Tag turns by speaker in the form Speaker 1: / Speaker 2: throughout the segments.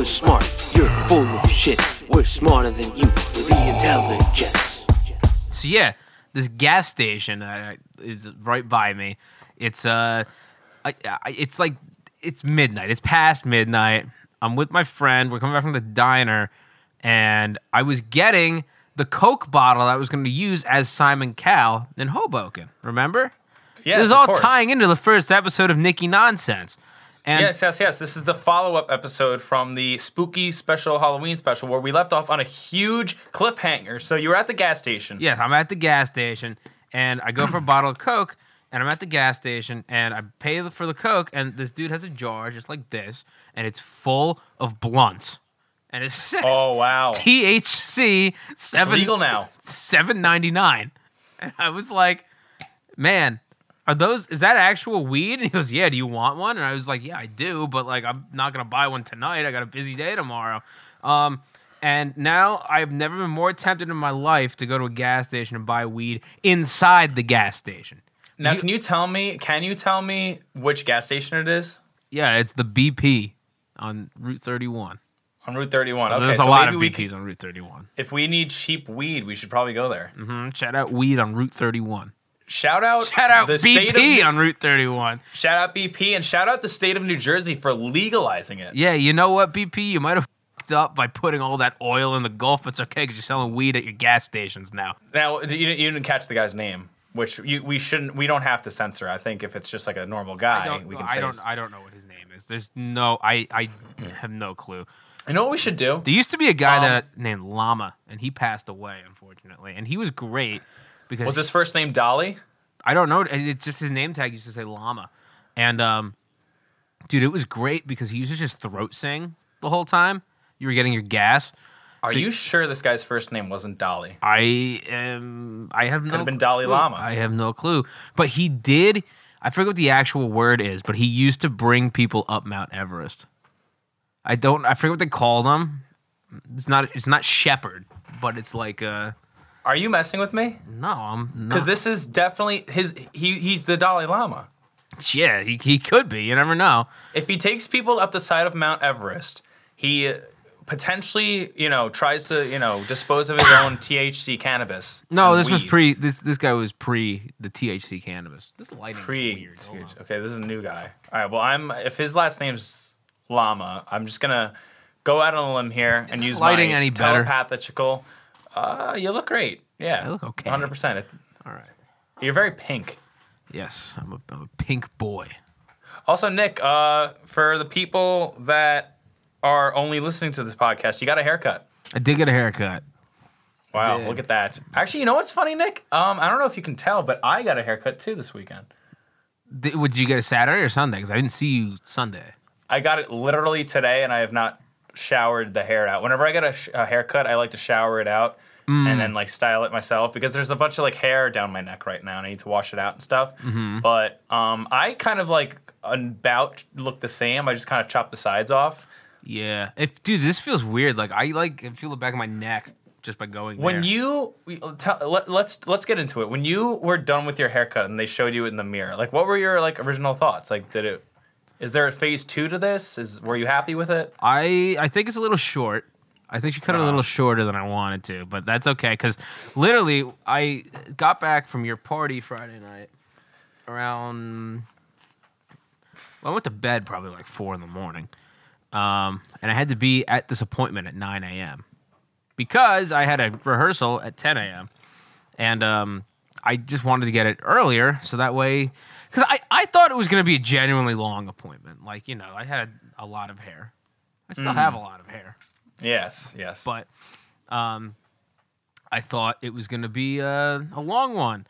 Speaker 1: you're smart. You're full of shit. We're smarter than you. We're the IntelliGents.
Speaker 2: So yeah, this gas station uh, is right by me. It's uh, I, I, it's like it's midnight. It's past midnight. I'm with my friend. We're coming back from the diner, and I was getting the Coke bottle that I was going to use as Simon Cowell in Hoboken. Remember?
Speaker 3: Yes,
Speaker 2: this is all
Speaker 3: course.
Speaker 2: tying into the first episode of Nicky Nonsense. And
Speaker 3: Yes, yes, yes. This is the follow up episode from the spooky special Halloween special where we left off on a huge cliffhanger. So you were at the gas station.
Speaker 2: Yes, I'm at the gas station and I go for a bottle of Coke and I'm at the gas station and I pay for the Coke and this dude has a jar just like this and it's full of blunts. And it says
Speaker 3: Oh, wow.
Speaker 2: THC
Speaker 3: It's legal now.
Speaker 2: seven ninety nine. And I was like, man, are those is that actual weed? And he goes, Yeah, do you want one? And I was like, Yeah, I do, but like I'm not gonna buy one tonight. I got a busy day tomorrow. Um and now I've never been more tempted in my life to go to a gas station and buy weed inside the gas station.
Speaker 3: Now, can you tell me? Can you tell me which gas station it is
Speaker 2: Yeah, it's the BP on Route 31.
Speaker 3: on Route 31? Okay,
Speaker 2: There's
Speaker 3: so
Speaker 2: a lot
Speaker 3: maybe
Speaker 2: of
Speaker 3: we
Speaker 2: BPs on Route 31.
Speaker 3: if we need cheap weed, we should probably go there.
Speaker 2: Mhm. Shout out weed on Route 31.
Speaker 3: Shout out,
Speaker 2: Shout out
Speaker 3: the state
Speaker 2: BP
Speaker 3: of,
Speaker 2: on Route 31.
Speaker 3: shout out BP and shout out the state of New Jersey for legalizing it.
Speaker 2: Yeah, you know what, BP? You might have f***ed up by putting all that oil in the Gulf. It's okay because you're selling weed at your gas stations now.
Speaker 3: Now, you didn't, you didn't catch the guy's name, which you, we shouldn't. We don't have to censor. I think if it's just like a normal guy, we can
Speaker 2: I
Speaker 3: say.
Speaker 2: don't, I don't know what his name is. There's no, I, I have no clue.
Speaker 3: you know what we should do?
Speaker 2: There used to be a guy
Speaker 3: Um,
Speaker 2: that named Llama, and he passed away, unfortunately. And he was great because
Speaker 3: Was his first name Dolly?
Speaker 2: I don't know. It's just his name tag used to say Llama, and um, dude, it was great because he used to just throat sing the whole time. You were getting your gas.
Speaker 3: Are
Speaker 2: So-
Speaker 3: you sure this guy's first name wasn't Dolly?
Speaker 2: I am. I have no.
Speaker 3: have been Dalai
Speaker 2: clue.
Speaker 3: Lama.
Speaker 2: I have no clue. But he did. I forget what the actual word is, but he used to bring people up Mount Everest. I don't. I forget what they called him. It's not. It's not shepherd, but it's like uh
Speaker 3: Are you messing with me?
Speaker 2: No, I'm not.
Speaker 3: Because this is definitely his. He he's the Dalai Lama.
Speaker 2: Yeah, he, he could be. You never know.
Speaker 3: If he takes people up the side of Mount Everest, he uh, potentially, you know, tries to, you know, dispose of his own THC cannabis.
Speaker 2: No,
Speaker 3: and
Speaker 2: this was pre. This this guy was pre the THC cannabis. This lighting
Speaker 3: pre.
Speaker 2: is on.
Speaker 3: Okay, this is a new guy. All right, well, I'm if his last name's Lama, I'm just gonna go out on a limb here and
Speaker 2: this
Speaker 3: use
Speaker 2: lighting
Speaker 3: my
Speaker 2: any better?
Speaker 3: telepathical. Uh, you look great. Yeah,
Speaker 2: I look okay.
Speaker 3: 100. percent
Speaker 2: All right.
Speaker 3: You're very pink.
Speaker 2: Yes, I'm a, I'm a pink boy.
Speaker 3: Also, Nick, uh, for the people that are only listening to this podcast, you got a haircut.
Speaker 2: I did get a haircut.
Speaker 3: Wow,
Speaker 2: did.
Speaker 3: look at that. Actually, you know what's funny, Nick? Um, I don't know if you can tell, but I got a haircut too this weekend.
Speaker 2: Did, would you get a Saturday or Sunday? Because I didn't see you Sunday.
Speaker 3: I got it literally today, and I have not showered the hair out. Whenever I get a, sh- a haircut, I like to shower it out and mm. then like style it myself because there's a bunch of like hair down my neck right now, and I need to wash it out and stuff. Mm-hmm. But um, I kind of like about look the same. I just kind of chop the sides off.
Speaker 2: Yeah. If dude, this feels weird. Like I like feel the back of my neck just by going
Speaker 3: When
Speaker 2: there.
Speaker 3: you uh, tell, let, let's let's get into it. When you were done with your haircut and they showed you it in the mirror, like what were your like original thoughts? Like, did it? Is there a phase two to this? Is were you happy with it?
Speaker 2: I I think it's a little short. I think she cut it a little shorter than I wanted to, but that's okay because literally I got back from your party Friday night around. Well, I went to bed probably like four in the morning, um, and I had to be at this appointment at nine a.m. because I had a rehearsal at ten a.m. and um, I just wanted to get it earlier so that way because I, I thought it was going to be a genuinely long appointment. Like you know, I had a lot of hair. I still have a lot of hair,
Speaker 3: Yes, yes.
Speaker 2: but um, I thought it was going to be a, a long one,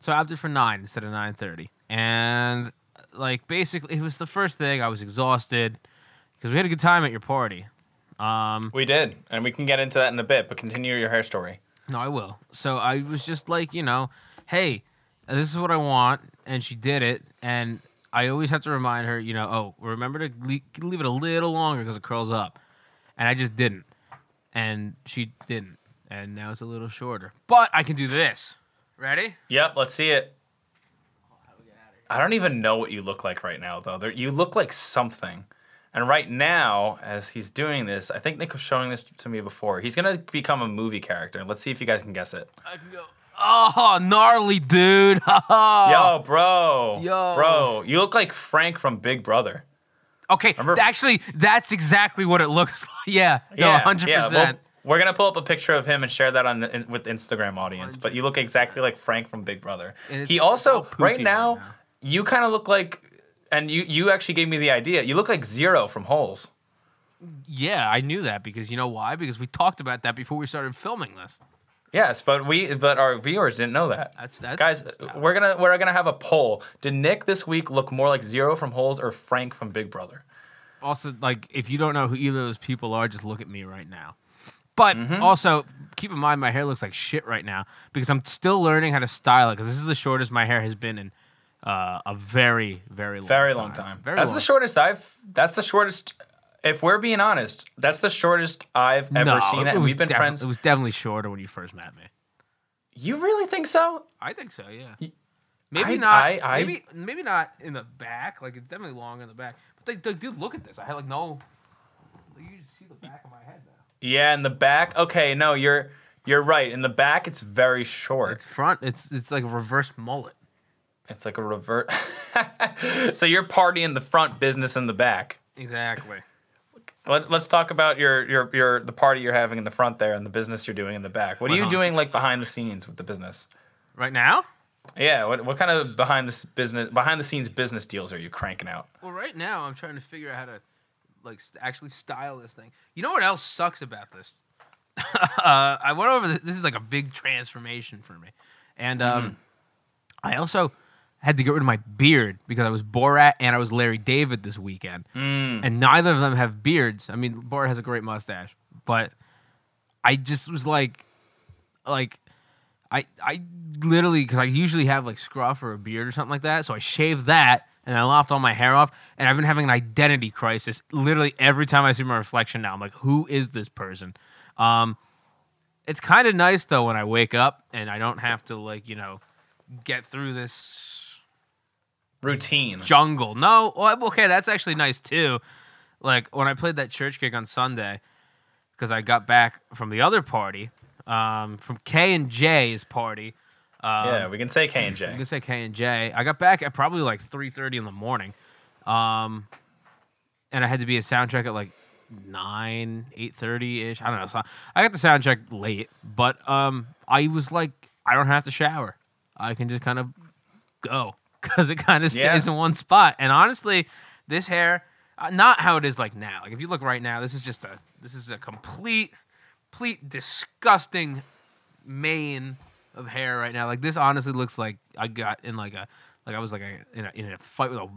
Speaker 2: so I opted for nine instead of nine thirty. And like basically, it was the first thing. I was exhausted because we had a good time at your party. Um,
Speaker 3: we did, and we can get into that in a bit. But continue your hair story.
Speaker 2: No, I will. So I was just like, you know, hey, this is what I want, and she did it, and I always have to remind her, you know, oh, remember to le- leave it a little longer because it curls up, and I just didn't, and she didn't, and now it's a little shorter, but I can do this. Ready?
Speaker 3: Yep, let's see it. I don't even know what you look like right now, though. There, you look like something. And right now, as he's doing this, I think Nick was showing this to me before. He's gonna become a movie character. Let's see if you guys can guess it.
Speaker 2: I can go. Oh, gnarly dude. Oh.
Speaker 3: Yo, bro.
Speaker 2: Yo.
Speaker 3: Bro, you look like Frank from Big Brother.
Speaker 2: Okay,
Speaker 3: Remember-
Speaker 2: actually, that's exactly what it looks like. Yeah, no, hundred
Speaker 3: yeah, well, we're gonna pull up a picture of him and share that on the, in, with the Instagram audience. But you look exactly like Frank from Big Brother. He also right
Speaker 2: right
Speaker 3: now,
Speaker 2: now.
Speaker 3: you kind of look like, and you you actually gave me the idea. You look like Zero from Holes.
Speaker 2: Yeah, I knew that because you know why? Because we talked about that before we started filming this.
Speaker 3: Yes, but we but our viewers didn't know that.
Speaker 2: That's- that's-
Speaker 3: guys.
Speaker 2: that's
Speaker 3: we're gonna we're gonna have a poll. Did Nick this week look more like Zero from Holes or Frank from Big Brother?
Speaker 2: Also, like, if you don't know who either of those people are, just look at me right now. But
Speaker 3: Mm-hmm.
Speaker 2: also, keep in mind, my hair looks like shit right now because I'm still learning how to style it. Because this is the shortest my hair has been in uh, a very, very long
Speaker 3: Very
Speaker 2: time.
Speaker 3: long time.
Speaker 2: Very
Speaker 3: that's
Speaker 2: long.
Speaker 3: the shortest I've. That's the shortest. If we're being honest, that's the shortest I've ever
Speaker 2: No,
Speaker 3: seen it.
Speaker 2: was
Speaker 3: we've been
Speaker 2: defi-
Speaker 3: friends.
Speaker 2: It was definitely shorter when you first met me.
Speaker 3: You really think so?
Speaker 2: I think so. Yeah. Maybe
Speaker 3: I-
Speaker 2: not.
Speaker 3: I- I-
Speaker 2: maybe maybe not in the back. Like it's definitely long in the back. But like, like, dude, look at this. I had like no. You just see the back of my head though.
Speaker 3: Yeah, in the back. Okay, no, you're you're right. In the back, it's very short.
Speaker 2: It's front. It's it's like a reverse mullet.
Speaker 3: It's like a revert. so you're party in the front, business in the back.
Speaker 2: Exactly.
Speaker 3: Let's let's talk about your your your the party you're having in the front there and the business you're doing in the back. What are you
Speaker 2: on.
Speaker 3: doing like behind the scenes with the business?
Speaker 2: Right now.
Speaker 3: Yeah, what what kind of behind this business behind the scenes business deals are you cranking out?
Speaker 2: Well, right now I'm trying to figure out how to like st- actually style this thing. You know what else sucks about this? uh, I went over. The, this is like a big transformation for me, and um, I also had to get rid of my beard because I was Borat and I was Larry David this weekend, and neither of them have beards. I mean, Borat has a great mustache, but I just was like, like. I, I literally because I usually have like scruff or a beard or something like that, so I shaved that and I lopped all my hair off, and I've been having an identity crisis. Literally every time I see my reflection now, I'm like, who is this person? Um, it's kind of nice though when I wake up and I don't have to like you know get through this
Speaker 3: Routine.
Speaker 2: jungle. No, well, okay, that's actually nice too. Like when I played that church gig on Sunday, because I got back from the other party, um, from K and J's party. Um,
Speaker 3: yeah, we can say K and J.
Speaker 2: We can say K and J. I got back at probably like three thirty in the morning, um, and I had to be a sound check at like nine, eight thirty ish. I don't know. So I got the sound check late, but um, I was like, I don't have to shower. I can just kind of go because it kind of
Speaker 3: Yeah.
Speaker 2: stays in one spot. And honestly, this hair, uh, not how it is like now. Like if you look right now, this is just a this is a complete, complete disgusting mane of hair right now. Like this honestly looks like I got in like a like I was like a, in a in a fight with a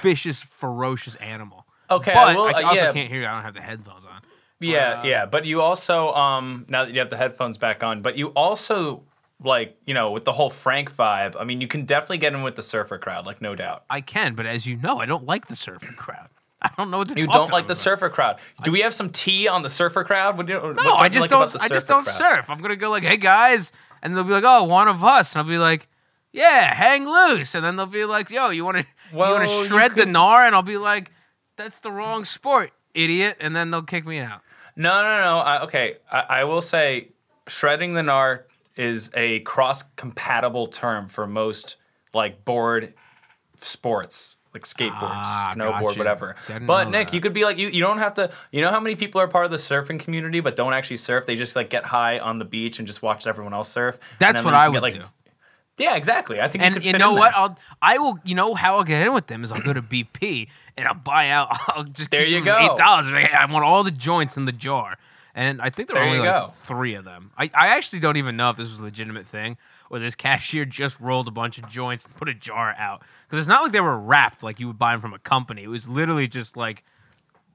Speaker 2: vicious, ferocious animal.
Speaker 3: Okay,
Speaker 2: but
Speaker 3: well,
Speaker 2: I
Speaker 3: uh,
Speaker 2: also
Speaker 3: yeah.
Speaker 2: can't hear you. I don't have the headphones on.
Speaker 3: Yeah,
Speaker 2: uh,
Speaker 3: yeah, but you also um now that you have the headphones back on, but you also like you know with the whole Frank vibe. I mean, you can definitely get in with the surfer crowd, like no doubt.
Speaker 2: I can, but as you know, I don't like the surfer crowd. I don't know what to
Speaker 3: You don't like the
Speaker 2: about.
Speaker 3: surfer crowd. Do we have some tea on the surfer crowd? What do, what
Speaker 2: No,
Speaker 3: don't
Speaker 2: I just
Speaker 3: like
Speaker 2: don't. I just don't surf. I'm gonna go like, hey guys, and they'll be like, oh, one of us, and I'll be like, yeah, hang loose, and then they'll be like, yo, you want to you want to shred the
Speaker 3: could-
Speaker 2: gnar, and I'll be like, that's the wrong sport, idiot, and then they'll kick me out.
Speaker 3: No, no, no. I, okay, I, I will say shredding the gnar is a cross-compatible term for most like board sports, like skateboards,
Speaker 2: Ah,
Speaker 3: snowboard, whatever.
Speaker 2: See,
Speaker 3: But Nick,
Speaker 2: that.
Speaker 3: you could be like you. You don't have to. You know how many people are part of the surfing community but don't actually surf? They just like get high on the beach and just watch everyone else surf.
Speaker 2: That's what I would
Speaker 3: get, like,
Speaker 2: do.
Speaker 3: Yeah, exactly. I think you,
Speaker 2: And you
Speaker 3: fit
Speaker 2: know what?
Speaker 3: there.
Speaker 2: I'll I will. You know how I'll get in with them is I'll go to BP and I'll buy out. I'll just
Speaker 3: There you go.
Speaker 2: Eight dollars. I want all the joints in the jar. And I think there,
Speaker 3: There
Speaker 2: are only like three of them. I, I actually don't even know if this was a legitimate thing or this cashier just rolled a bunch of joints and put a jar out. Because it's not like they were wrapped like you would buy them from a company. It was literally just like,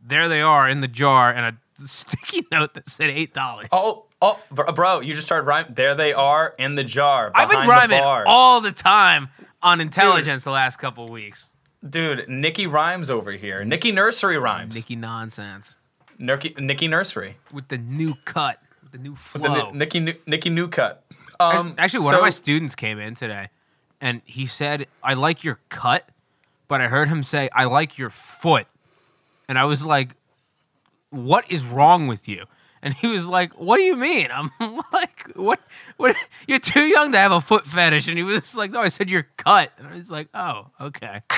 Speaker 2: there they are in the jar and a sticky note that said eight dollars.
Speaker 3: Oh, oh, bro, you just started rhyming. There they are in the jar.
Speaker 2: I've been
Speaker 3: the
Speaker 2: rhyming
Speaker 3: bar.
Speaker 2: all the time on IntelliGents the last couple of weeks.
Speaker 3: Dude, Nikki rhymes over here. Nikki Nursery rhymes.
Speaker 2: Nicky nonsense.
Speaker 3: Nikki, Nikki Nursery.
Speaker 2: with the new cut, with the new
Speaker 3: The
Speaker 2: flow.
Speaker 3: Ni- Nikki Nikki Newcut. Um,
Speaker 2: Actually, one
Speaker 3: so-
Speaker 2: of my students came in today, and he said, "I like your cut," but I heard him say, "I like your foot," and I was like, "What is wrong with you?" And he was like, "What do you mean?" I'm like, "What? What? You're too young to have a foot fetish." And he was like, "No, I said you're cut." And I was like, "Oh, okay."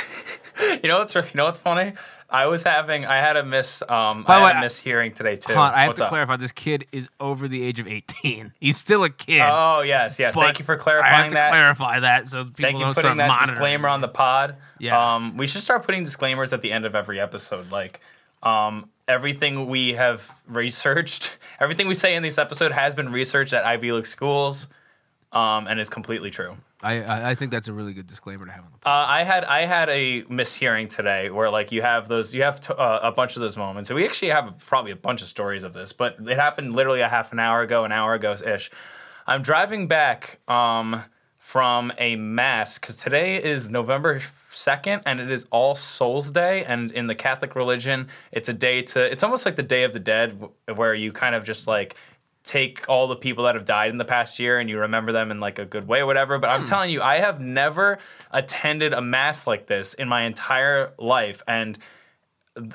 Speaker 3: You know what's you know what's funny? I was having I had a miss um
Speaker 2: By
Speaker 3: I had a miss hearing today too.
Speaker 2: Hold on, I have
Speaker 3: What's
Speaker 2: to
Speaker 3: up?
Speaker 2: clarify. This kid is over the age of 18. He's still a kid.
Speaker 3: Oh yes, yes.
Speaker 2: but
Speaker 3: Thank you for clarifying
Speaker 2: I have to
Speaker 3: that.
Speaker 2: clarify that so people
Speaker 3: Thank you
Speaker 2: don't
Speaker 3: for putting
Speaker 2: start
Speaker 3: that
Speaker 2: monitoring.
Speaker 3: disclaimer on the pod.
Speaker 2: Yeah.
Speaker 3: Um, we should start putting disclaimers at the end of every episode. Like, um, everything we have researched, everything we say in this episode has been researched at Ivy League schools, um, and is completely true.
Speaker 2: I, I think that's a really good disclaimer to have on the
Speaker 3: Uh, I had I had a mishearing today where like you have those you have uh, a bunch of those moments we actually have probably a bunch of stories of this but it happened literally a half an hour ago an hour ago ish. I'm driving back um, from a mass because today is November second and it is All Souls Day and in the Catholic religion it's a day to it's almost like the Day of the Dead where you kind of just like take all the people that have died in the past year and you remember them in like a good way or whatever. But I'm telling you, I have never attended a mass like this in my entire life. And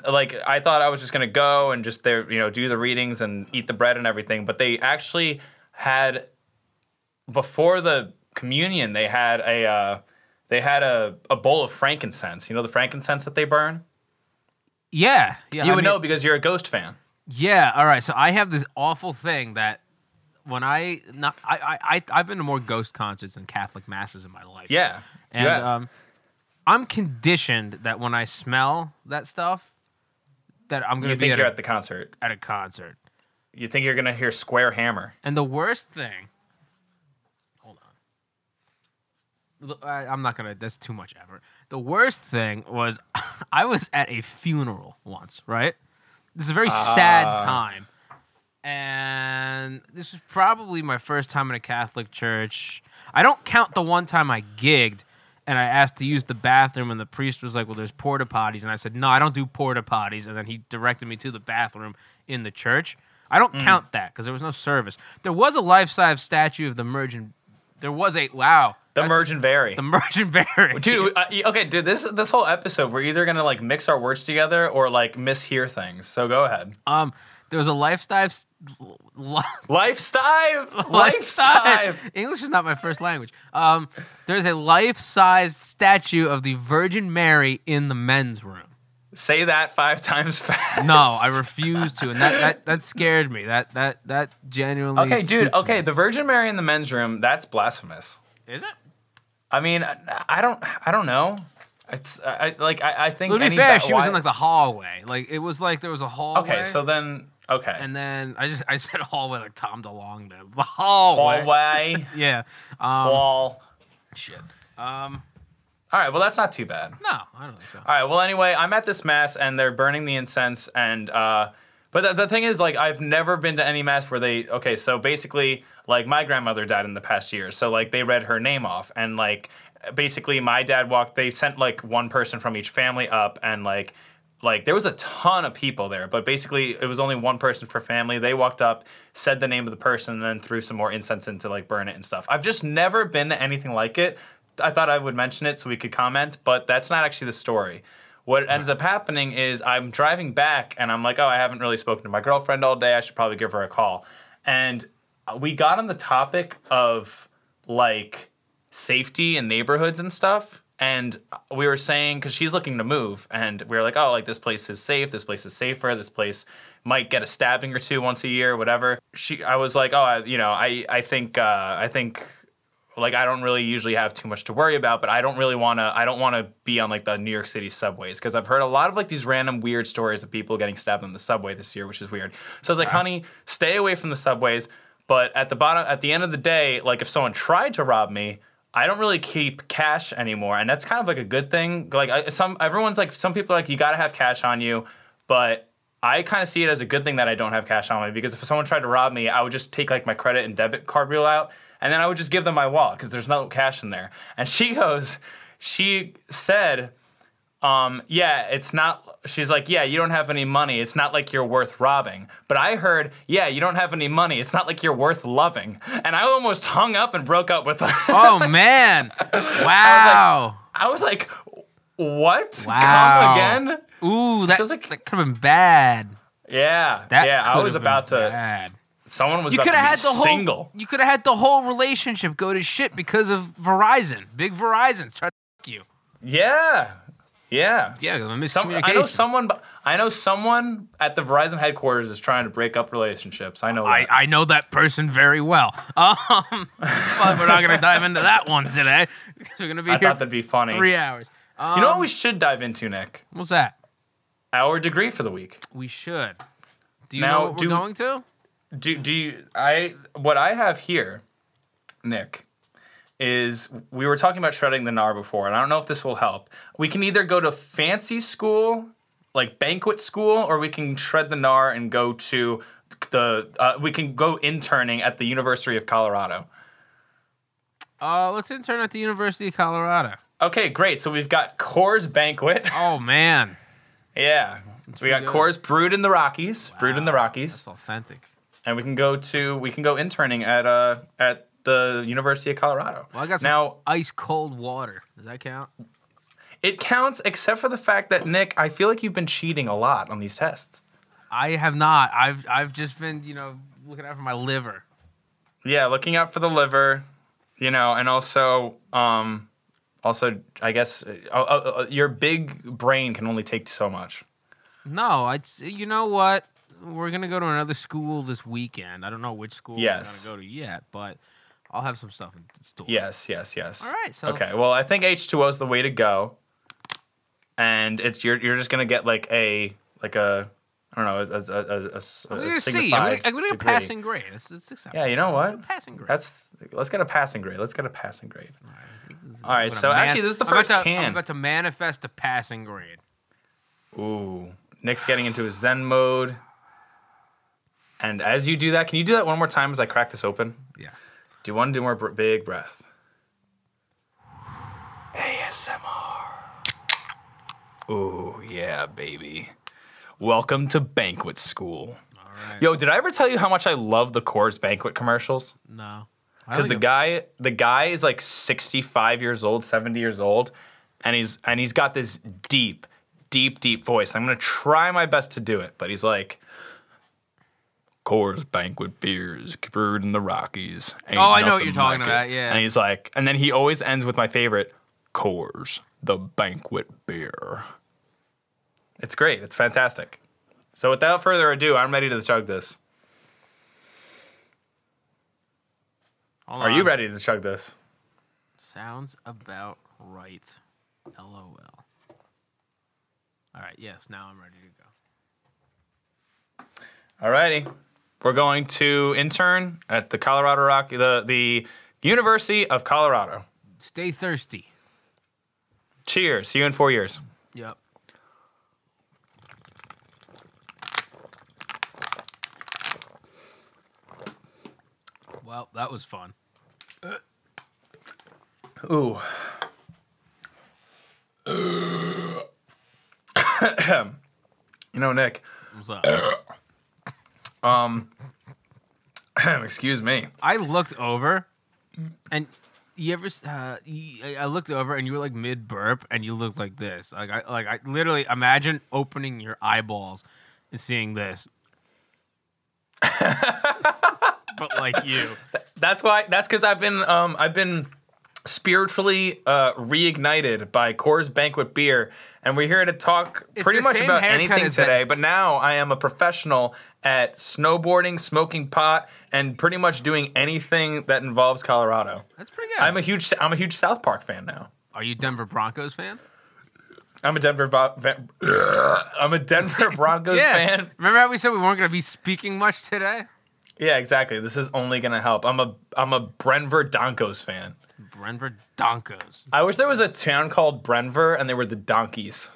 Speaker 3: like I thought I was just gonna go and just there, you know, do the readings and eat the bread and everything. But they actually had before the communion, they had a uh, they had a, a bowl of frankincense. You know the frankincense that they burn?
Speaker 2: Yeah, yeah.
Speaker 3: You
Speaker 2: I
Speaker 3: would
Speaker 2: mean-
Speaker 3: know because you're a ghost fan.
Speaker 2: Yeah. All right. So I have this awful thing that when I not I I I've been to more ghost concerts than Catholic masses in my life.
Speaker 3: Yeah.
Speaker 2: And
Speaker 3: you have.
Speaker 2: um, I'm conditioned that when I smell that stuff, that I'm gonna
Speaker 3: you
Speaker 2: be
Speaker 3: think
Speaker 2: at
Speaker 3: you're
Speaker 2: a,
Speaker 3: at the concert.
Speaker 2: at a concert.
Speaker 3: You think you're gonna hear Square Hammer.
Speaker 2: And the worst thing, hold on. I, I'm not gonna. That's too much effort. The worst thing was, I was at a funeral once. Right. This is a very sad
Speaker 3: Ah.
Speaker 2: time, and this is probably my first time in a Catholic church. I don't count the one time I gigged. And I asked to use the bathroom, and the priest was like, "Well, there's porta potties," and I said, "No, I don't do porta potties." And then he directed me to the bathroom in the church. I don't count that because there was no service. There was a life-size statue of the Virgin. There was a wow,
Speaker 3: The
Speaker 2: that's-
Speaker 3: Mergent Vary.
Speaker 2: the Virgin Mary,
Speaker 3: Dude, uh, okay, dude, this this whole episode we're either gonna like mix our words together or like mishear things. So go ahead.
Speaker 2: Um, there was a life-size. Li-
Speaker 3: Lifestyle, lifestyle.
Speaker 2: English is not my first language. Um, there's a life-sized statue of the Virgin Mary in the men's room.
Speaker 3: Say that five times fast.
Speaker 2: No, I refuse to, and that, that that scared me. That that that genuinely.
Speaker 3: Okay, dude.
Speaker 2: spooked me.
Speaker 3: Okay, the Virgin Mary in the men's room. That's blasphemous.
Speaker 2: Is it?
Speaker 3: I mean, I, I don't, I don't know. It's, I, I like, I, I think.
Speaker 2: To be fair,
Speaker 3: ba-
Speaker 2: she was
Speaker 3: why-
Speaker 2: in like the hallway. Like it was like there was a hallway.
Speaker 3: Okay, so then, okay,
Speaker 2: and then I just I said hallway like Tom DeLonge did. The hallway.
Speaker 3: hallway,
Speaker 2: Yeah. Um,
Speaker 3: wall.
Speaker 2: shit. Um.
Speaker 3: All right, well, that's not too bad.
Speaker 2: No, I don't think so.
Speaker 3: All right. Well, anyway, I'm at this mass and they're burning the incense, and uh, but the, the thing is, like, I've never been to any mass where they. Okay, so basically, like, my grandmother died in the past year, so like they read her name off, and like basically, my dad walked. They sent like one person from each family up, and like. Like there was a ton of people there, but basically it was only one person per family. They walked up, said the name of the person, and then threw some more incense in to like burn it and stuff. I've just never been to anything like it. I thought I would mention it so we could comment, but that's not actually the story. What hmm. ends up happening is I'm driving back and I'm like, oh, I haven't really spoken to my girlfriend all day. I should probably give her a call. And uh, we got on the topic of like safety in neighborhoods and stuff. And uh, we were saying, because she's looking to move, and we were like, oh, like this place is safe. This place is safer. This place might get a stabbing or two once a year, whatever. She, I was like, oh, I, you know, I, I think, uh, I think like I don't really usually have too much to worry about, but I don't really want to I don't want to be on like the New York City subways because I've heard a lot of like these random weird stories of people getting stabbed on the subway this year, which is weird. So I was like, "Honey, stay away from the subways." But at the bottom at the end of the day, like if someone tried to rob me, I don't really keep cash anymore, and that's kind of like a good thing. Like I, some everyone's like some people are like you got to have cash on you, but I kind of see it as a good thing that I don't have cash on me because if someone tried to rob me, I would just take like my credit and debit card reel out and then I would just give them my wallet because there's no cash in there. And she goes, she said, um, yeah, it's not. She's like, yeah, you don't have any money. It's not like you're worth robbing. But I heard, yeah, you don't have any money. It's not like you're worth loving. And I almost hung up and broke up with her.
Speaker 2: Oh man! Wow.
Speaker 3: I was like, What?
Speaker 2: Wow.
Speaker 3: Come again?
Speaker 2: Ooh, that,
Speaker 3: like-
Speaker 2: that could have been bad.
Speaker 3: Yeah.
Speaker 2: That
Speaker 3: yeah, I was about to. Someone was
Speaker 2: You could have had the whole.
Speaker 3: single.
Speaker 2: You could have had the whole relationship go to shit because of Verizon. Big Verizon's trying to fuck you.
Speaker 3: Yeah. Yeah.
Speaker 2: Yeah,
Speaker 3: Some. I know someone. I know someone at the Verizon headquarters is trying to break up relationships. I know.
Speaker 2: I,
Speaker 3: that.
Speaker 2: I know that person very well. Um, but we're not going to dive into that one today because we're going to be
Speaker 3: I
Speaker 2: here
Speaker 3: thought that'd be funny.
Speaker 2: three hours. Um,
Speaker 3: you know what we should dive into, Nick?
Speaker 2: What's that?
Speaker 3: Our degree for the week.
Speaker 2: We should. Do you
Speaker 3: Now,
Speaker 2: know what we're
Speaker 3: do-
Speaker 2: going to?
Speaker 3: Do do you I what I have here, Nick, is we were talking about shredding the gnar before, and I don't know if this will help. We can either go to fancy school, like banquet school, or we can shred the gnar and go to the uh, we can go interning at the University of Colorado.
Speaker 2: Uh, let's intern at the University of Colorado.
Speaker 3: Okay, great. So we've got Coors Banquet.
Speaker 2: Oh man,
Speaker 3: yeah. So we got
Speaker 2: good.
Speaker 3: Coors brewed in the Rockies, brewed in the Rockies,
Speaker 2: that's authentic.
Speaker 3: And we can go to we can go interning at uh at the University of Colorado.
Speaker 2: Well, I got some
Speaker 3: now
Speaker 2: ice cold water. Does that count?
Speaker 3: It counts, except for the fact that Nick, I feel like you've been cheating a lot on these tests.
Speaker 2: I have not. I've I've just been you know looking out for my liver.
Speaker 3: Yeah, looking out for the liver, you know, and also, um, also, I guess uh, uh, uh, your big brain can only take so much.
Speaker 2: No, I. You know what? We're gonna go to another school this weekend. I don't know which school
Speaker 3: Yes.
Speaker 2: we're gonna go to yet, but I'll have some stuff in store.
Speaker 3: Yes, yes, yes.
Speaker 2: All right. So
Speaker 3: Okay. Well, I think H two O is the way to go, and it's you're you're just gonna get like a like a I don't know a, a, a, a, a
Speaker 2: I'm gonna see. I'm gonna, I'm gonna get a passing grade. It's, it's acceptable.
Speaker 3: Yeah, you know what?
Speaker 2: Passing grade.
Speaker 3: That's let's get a passing grade. Let's get a passing grade. All right.
Speaker 2: I'm
Speaker 3: So
Speaker 2: gonna man-
Speaker 3: actually, this is the
Speaker 2: I'm about
Speaker 3: first
Speaker 2: to- I'm
Speaker 3: can.
Speaker 2: about to manifest a passing grade.
Speaker 3: Ooh, Nick's getting into his Zen mode. And as you do that, can you do that one more time as I crack this open?
Speaker 2: Yeah.
Speaker 3: Do one do more br- big breath. ASMR. Ooh, yeah, baby. Welcome to banquet school.
Speaker 2: All right.
Speaker 3: Yo, did I ever tell you how much I love the Coors banquet commercials?
Speaker 2: No.
Speaker 3: Because the guy, the guy is like 65 years old, 70 years old, and he's and he's got this deep, deep, deep voice. I'm gonna try my best to do it, but he's like, Coors Banquet beers brewed in the Rockies. Ain't
Speaker 2: Oh, I know what you're talking
Speaker 3: like it."
Speaker 2: about, yeah.
Speaker 3: And he's like, and then he always ends with my favorite, Coors, the banquet beer. It's great. It's fantastic. So without further ado, I'm ready to chug this.
Speaker 2: Hold
Speaker 3: Are you ready to chug this?
Speaker 2: Sounds about right. LOL. All right. Yes. Now I'm ready to go.
Speaker 3: Alrighty. We're going to intern at the Colorado Rock, the, the University of Colorado.
Speaker 2: Stay thirsty.
Speaker 3: Cheers. See you in four years.
Speaker 2: Yep. Well, that was fun.
Speaker 3: Ooh. you know, Nick,
Speaker 2: What's up?
Speaker 3: excuse me.
Speaker 2: I looked over, and you ever? Uh, I looked over, and you were like mid burp, and you looked like this. Like I, like I literally imagine opening your eyeballs and seeing this. but like you,
Speaker 3: That's why, that's because I've been, um, I've been spiritually uh, reignited by Coors Banquet Beer. And we're here to talk
Speaker 2: It's
Speaker 3: pretty much about anything
Speaker 2: as that-
Speaker 3: today. But now I am a professional at snowboarding, smoking pot, and pretty much doing anything that involves Colorado.
Speaker 2: that's pretty good.
Speaker 3: I'm a huge I'm a huge South Park fan now.
Speaker 2: Are you Denver Broncos fan?
Speaker 3: I'm a Denver Bo- I'm a Denver Broncos fan.
Speaker 2: Remember how we said we weren't going to be speaking much today?
Speaker 3: Yeah, exactly. This is only gonna help. I'm a I'm a Brenver Broncos fan.
Speaker 2: Brenver Donkos.
Speaker 3: I wish there was a town called Brenver and they were the donkeys.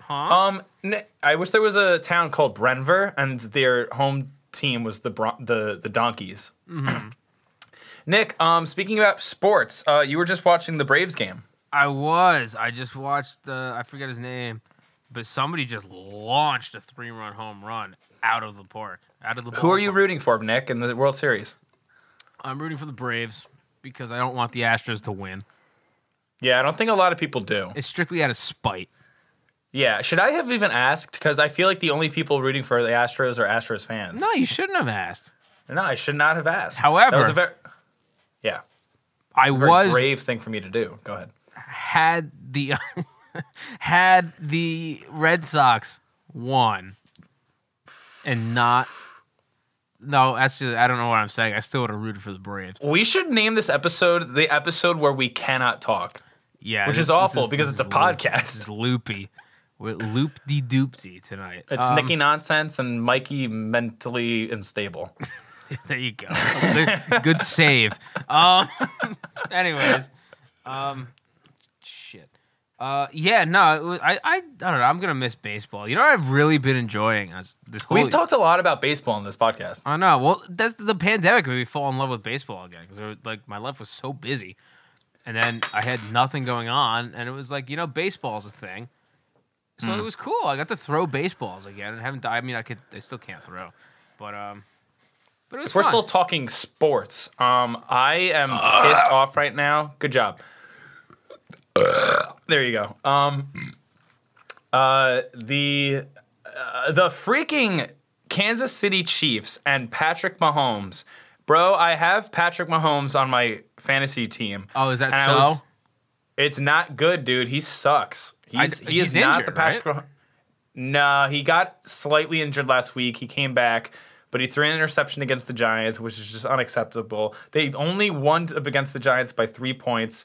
Speaker 2: Huh?
Speaker 3: Um, n- I wish there was a town called Brenver and their home team was the Bron- the the donkeys. Hmm. Nick, um, speaking about sports, uh, you were just watching the Braves game.
Speaker 2: I was. I just watched. Uh, I forget his name, but somebody just launched a three-run home run out of the park. Out of the.
Speaker 3: Who are you
Speaker 2: ballpark.
Speaker 3: rooting for, Nick, in the World Series?
Speaker 2: I'm rooting for the Braves because I don't want the Astros to win.
Speaker 3: Yeah, I don't think a lot of people do.
Speaker 2: It's strictly out of spite.
Speaker 3: Yeah, should I have even asked? Because I feel like the only people rooting for the Astros are Astros fans.
Speaker 2: No, you shouldn't have asked.
Speaker 3: no, I should not have asked.
Speaker 2: However-
Speaker 3: that was a very yeah,
Speaker 2: I
Speaker 3: it's a very
Speaker 2: was
Speaker 3: brave thing for me to do. Go ahead.
Speaker 2: had the had the Red Sox won and not no, actually I don't know what I'm saying. I still would have rooted for the Braves.
Speaker 3: We should name this episode the episode where we cannot talk.
Speaker 2: Yeah,
Speaker 3: Which
Speaker 2: this-
Speaker 3: is awful
Speaker 2: this
Speaker 3: because it's a
Speaker 2: is loop-
Speaker 3: podcast.
Speaker 2: Is loopy. We're loop de doopty tonight.
Speaker 3: It's
Speaker 2: Um,
Speaker 3: Nicky nonsense and Mikey mentally unstable.
Speaker 2: There you go. Good save. Um, anyways, um. Uh, yeah, no, it was, I, I, I don't know. I'm gonna miss baseball. You know, what I've really been enjoying us this whole.
Speaker 3: We've talked a lot about baseball on this podcast.
Speaker 2: I know. Well, that's the pandemic made me fall in love with baseball again because like my life was so busy, and then I had nothing going on, and it was like you know baseball's a thing, so
Speaker 3: Hmm.
Speaker 2: it was cool. I got to throw baseballs again, and haven't. Died. I mean, I could. I still can't throw, but um, but it was
Speaker 3: We're still talking sports. Um, I am pissed off right now. Good job. There you go. Um, uh, the uh, the freaking Kansas City Chiefs and Patrick Mahomes, bro. I have Patrick Mahomes on my fantasy team.
Speaker 2: oh, is that
Speaker 3: and
Speaker 2: so?
Speaker 3: was- It's not good, dude. He sucks. He's
Speaker 2: I-
Speaker 3: he is
Speaker 2: he's
Speaker 3: not the Patrick. Mah- Nah, he got slightly injured last week. He came back, but he threw an interception against the Giants, which is just unacceptable. They only won against the Giants by three points.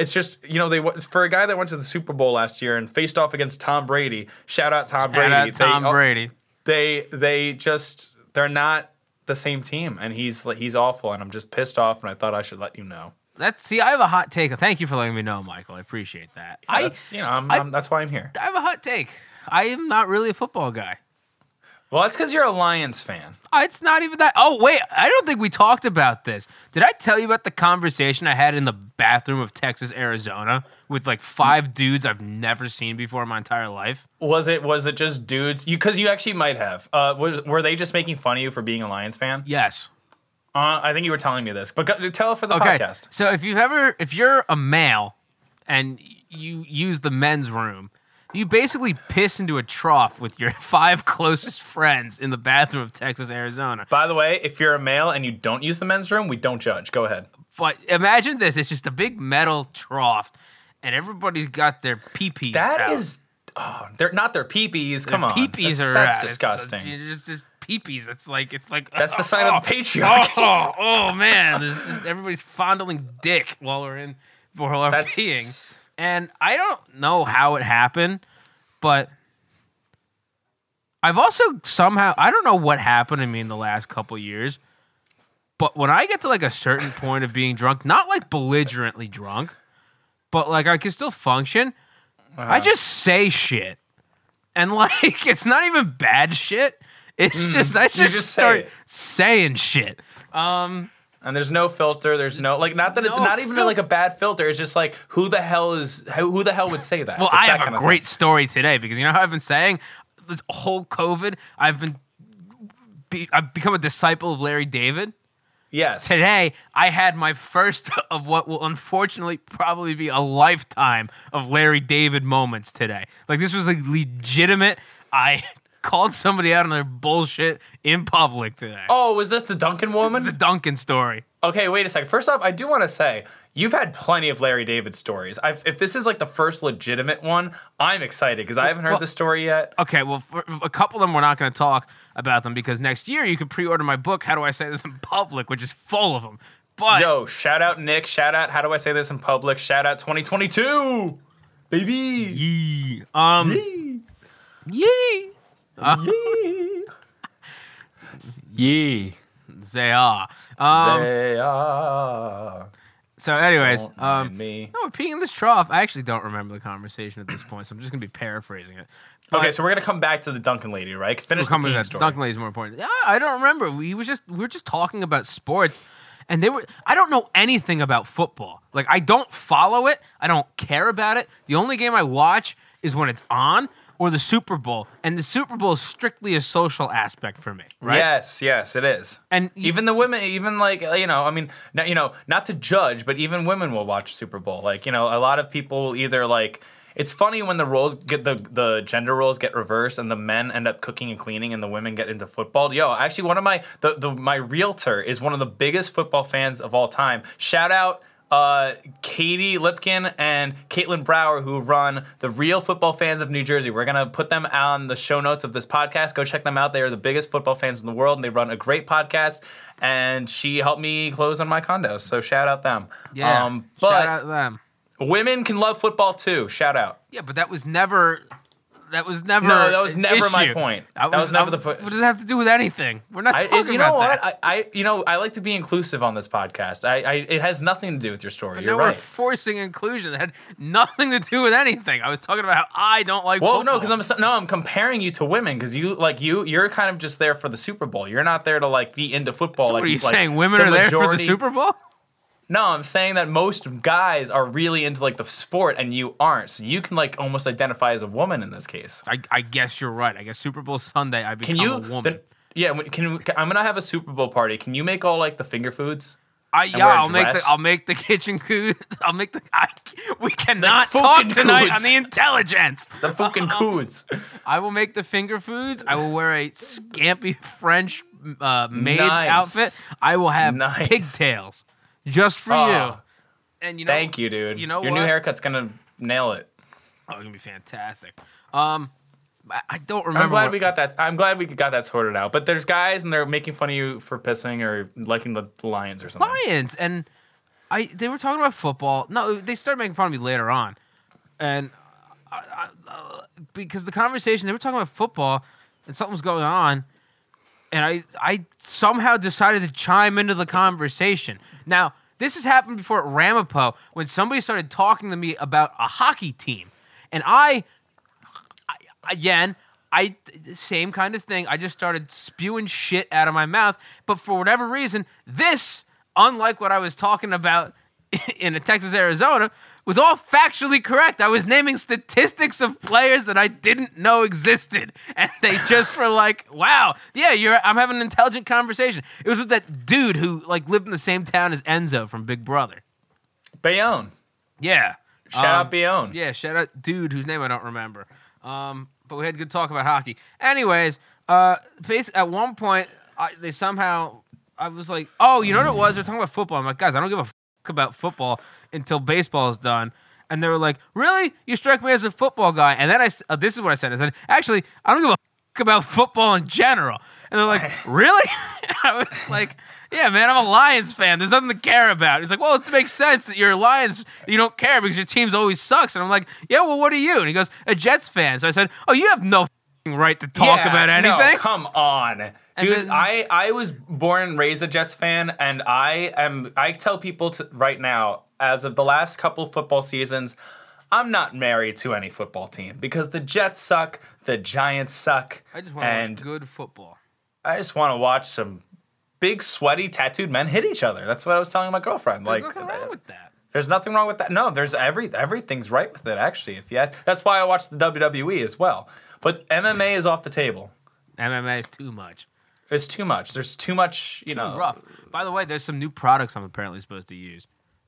Speaker 3: It's just you know they for a guy that went to the Super Bowl last year and faced off against Tom Brady. Shout out Tom Brady.
Speaker 2: Shout out Tom
Speaker 3: they,
Speaker 2: Brady.
Speaker 3: They they just they're not the same team, and he's he's awful, and I'm just pissed off. And I thought I should let you know.
Speaker 2: That's see, I have a hot take. Thank you for letting me know, Michael. I appreciate that. I,
Speaker 3: That's, you know I'm,
Speaker 2: I-
Speaker 3: I'm- that's why I'm here.
Speaker 2: I have a hot take. I am not really a football guy.
Speaker 3: Well, that's because you're a Lions fan.
Speaker 2: Uh, It's not even that. Oh wait, I don't think we talked about this. Did I tell you about the conversation I had in the bathroom of Texas, Arizona, with like five dudes I've never seen before in my entire life?
Speaker 3: Was it was it just dudes? You because you actually might have. Uh, was, were they just making fun of you for being a Lions fan?
Speaker 2: Yes.
Speaker 3: Uh, I think you were telling me this, but go, tell it for the
Speaker 2: Okay.
Speaker 3: podcast.
Speaker 2: So if you've ever, if you're a male and you use the men's room, you basically piss into a trough with your five closest friends in the bathroom of Texas, Arizona.
Speaker 3: By the way, if you're a male and you don't use the men's room, we don't judge. Go ahead.
Speaker 2: But imagine this: it's just a big metal trough, and everybody's got their pee-pees
Speaker 3: That
Speaker 2: out.
Speaker 3: is, oh, they're not their peepees. Come on,
Speaker 2: peepees are
Speaker 3: that's
Speaker 2: out.
Speaker 3: Disgusting.
Speaker 2: It's, just, just peepees. It's like it's like
Speaker 3: that's the sign of the
Speaker 2: oh,
Speaker 3: patriarchy.
Speaker 2: Oh, oh man, There's everybody's fondling dick while we're in while we're
Speaker 3: That's
Speaker 2: peeing, and I don't know how it happened, but I've also somehow I don't know what happened to me in the last couple years, but when I get to like a certain point of being drunk, not like belligerently drunk, but like I can still function.
Speaker 3: Uh-huh.
Speaker 2: I just say shit, and like it's not even bad shit. It's just I just,
Speaker 3: Mm. just
Speaker 2: start
Speaker 3: it.
Speaker 2: saying shit. Um,
Speaker 3: And there's no filter. There's no like not that it's
Speaker 2: No
Speaker 3: not even
Speaker 2: fil-
Speaker 3: like a bad filter. It's just like who the hell is who, who the hell would say that?
Speaker 2: well,
Speaker 3: It's
Speaker 2: I
Speaker 3: that
Speaker 2: have a great
Speaker 3: thing.
Speaker 2: story today because you know how I've been saying this whole COVID, I've been be, I've become a disciple of Larry David.
Speaker 3: Yes.
Speaker 2: Today, I had my first of what will unfortunately probably be a lifetime of Larry David moments today. Like this was a legitimate. I called somebody out on their bullshit in public today.
Speaker 3: Oh, was this the Dunkin'
Speaker 2: This
Speaker 3: woman?
Speaker 2: is the Dunkin' story.
Speaker 3: Okay, wait a second. First off, I do want to say you've had plenty of Larry David stories. I've, if this is like the first legitimate one, I'm excited because I haven't heard
Speaker 2: Well-
Speaker 3: this story yet.
Speaker 2: Okay, well, for, a couple of them we're not going to talk about them because next year you can pre-order my book. How do I say this in public? Which is full of them. But
Speaker 3: Yo, shout out Nick. Shout out. How do I say this in public? Shout out 2022, baby.
Speaker 2: yee, um, yee,
Speaker 3: Yee.
Speaker 2: Say ah. Um,
Speaker 3: Say, ah,
Speaker 2: so, anyways, um,
Speaker 3: me.
Speaker 2: no, we're peeing in this trough. I actually don't remember the conversation at this point, so I'm just going to be paraphrasing it. But
Speaker 3: Okay, so we're gonna come back to the Dunkin' lady, right? Finish
Speaker 2: we'll
Speaker 3: the peeing story.
Speaker 2: Dunkin' Lady is more important. Yeah, I don't remember. We was just we were just talking about sports, and they were. I don't know anything about football. Like I don't follow it. I don't care about it. The only game I watch is when it's on. Or the Super Bowl, and the Super Bowl is strictly a social aspect for me, right?
Speaker 3: Yes, yes, it is.
Speaker 2: And
Speaker 3: even the women, even like you know, I mean, not, you know, not to judge, but even women will watch Super Bowl. Like you know, a lot of people will either like. It's funny when the roles get the the gender roles get reversed and the men end up cooking and cleaning and the women get into football. Yo, actually, one of my the, the my realtor is one of the biggest football fans of all time. Shout out uh, Katie Lipkin and Caitlin Brower, who run the Real Football Fans of New Jersey. We're gonna put them on the show notes of this podcast. Go check them out. They are the biggest football fans in the world, and they run a great podcast. And she helped me close on my condo, so shout out them.
Speaker 2: yeah,
Speaker 3: Um, but
Speaker 2: shout out to them.
Speaker 3: women can love football too. Shout out.
Speaker 2: Yeah, but that was never. That was never.
Speaker 3: No, that was never my point. That was never the point.
Speaker 2: What does it have to do with anything? We're not
Speaker 3: I,
Speaker 2: talking
Speaker 3: is- you
Speaker 2: about
Speaker 3: know
Speaker 2: that.
Speaker 3: what? I, I, you know, I like to be inclusive on this podcast. I, I it has nothing to do with your story.
Speaker 2: But
Speaker 3: You're
Speaker 2: now we're forcing inclusion. That had nothing to do with anything. I was talking about how I don't like
Speaker 3: Well,
Speaker 2: football.
Speaker 3: no, because I'm no, I'm comparing you to women because you like you you're kind of just there for the Super Bowl. You're not there to like be into football.
Speaker 2: So
Speaker 3: like
Speaker 2: what are you
Speaker 3: like,
Speaker 2: saying? Women
Speaker 3: the
Speaker 2: are there for the Super Bowl?
Speaker 3: No, I'm saying that most guys are really into like the sport and you aren't. So you can like almost identify as a woman in this case.
Speaker 2: I, I guess you're right. I guess Super Bowl Sunday, I become
Speaker 3: Can you?
Speaker 2: a woman.
Speaker 3: then- yeah, can, can I'm gonna have a Super Bowl party. Can you make all like the finger foods?
Speaker 2: I, yeah, I'll make the? I'll make the kitchen food. I'll make the. I, we cannot
Speaker 3: fucking
Speaker 2: talk tonight
Speaker 3: foods.
Speaker 2: on the IntelliGents.
Speaker 3: The fucking foods.
Speaker 2: I will make the finger foods. I will wear a scampy French uh, maid's
Speaker 3: Nice.
Speaker 2: outfit. I will have
Speaker 3: Nice.
Speaker 2: pigtails just for
Speaker 3: Oh,
Speaker 2: you. And you know,
Speaker 3: Thank you, dude.
Speaker 2: you know
Speaker 3: your
Speaker 2: what?
Speaker 3: new haircut's gonna nail it.
Speaker 2: Oh, it's gonna be fantastic. Um, I, I don't remember.
Speaker 3: I'm glad
Speaker 2: what-
Speaker 3: we got that. I'm glad we got that sorted out. But there's guys and they're making fun of you for pissing or liking the Lions or something.
Speaker 2: Lions, and I they were talking about football. No, they started making fun of me later on, and I, I, uh, because the conversation they were talking about football and something was going on, and I I somehow decided to chime into the conversation. Now this has happened before at Ramapo when somebody started talking to me about a hockey team, and I again, I same kind of thing. I just started spewing shit out of my mouth, but for whatever reason, this, unlike what I was talking about in Texas, Arizona, was all factually correct. I was naming statistics of players that I didn't know existed, and they just were like, "Wow, yeah, you're." I'm having an intelligent conversation. It was with that dude who like lived in the same town as Enzo from Big Brother.
Speaker 3: Bayonne.
Speaker 2: Yeah,
Speaker 3: Shout
Speaker 2: Um,
Speaker 3: out Bayonne.
Speaker 2: yeah, shout out dude whose name I don't remember. Um, but we had good talk about hockey. Anyways, uh, at one point I, they somehow I was like, oh, you know what it was? They're talking about football. I'm like, guys, I don't give a f- about football until baseball is done. And they were like, really? You strike me as a football guy. And then I, uh, this is what I said. I said, actually, I don't give a f- about football in general. And they're like, really? I was like, yeah, man, I'm a Lions fan. There's nothing to care about. He's like, well, it makes sense that you're a Lions. You don't care because your team's always sucks. And I'm like, yeah, well, what are you? And he goes, a Jets fan. So I said, oh, you have no right to talk
Speaker 3: Yeah,
Speaker 2: about
Speaker 3: no,
Speaker 2: anything.
Speaker 3: come on. Dude,
Speaker 2: then-
Speaker 3: I, I was born and raised a Jets fan, and I am I tell people to, right now, as of the last couple football seasons, I'm not married to any football team because the Jets suck, the Giants suck,
Speaker 2: I just want to
Speaker 3: and
Speaker 2: watch good football.
Speaker 3: I just want to watch some big, sweaty, tattooed men hit each other. That's what I was telling my girlfriend.
Speaker 2: There's
Speaker 3: like,
Speaker 2: nothing wrong with that.
Speaker 3: there's nothing wrong with that. No, there's every everything's right with it. Actually, if you ask, that's why I watch the WWE as well. But MMA is off the table.
Speaker 2: MMA is too much.
Speaker 3: It's too much. There's too much. You
Speaker 2: Too
Speaker 3: know,
Speaker 2: rough. By the way, there's some new products I'm apparently supposed to use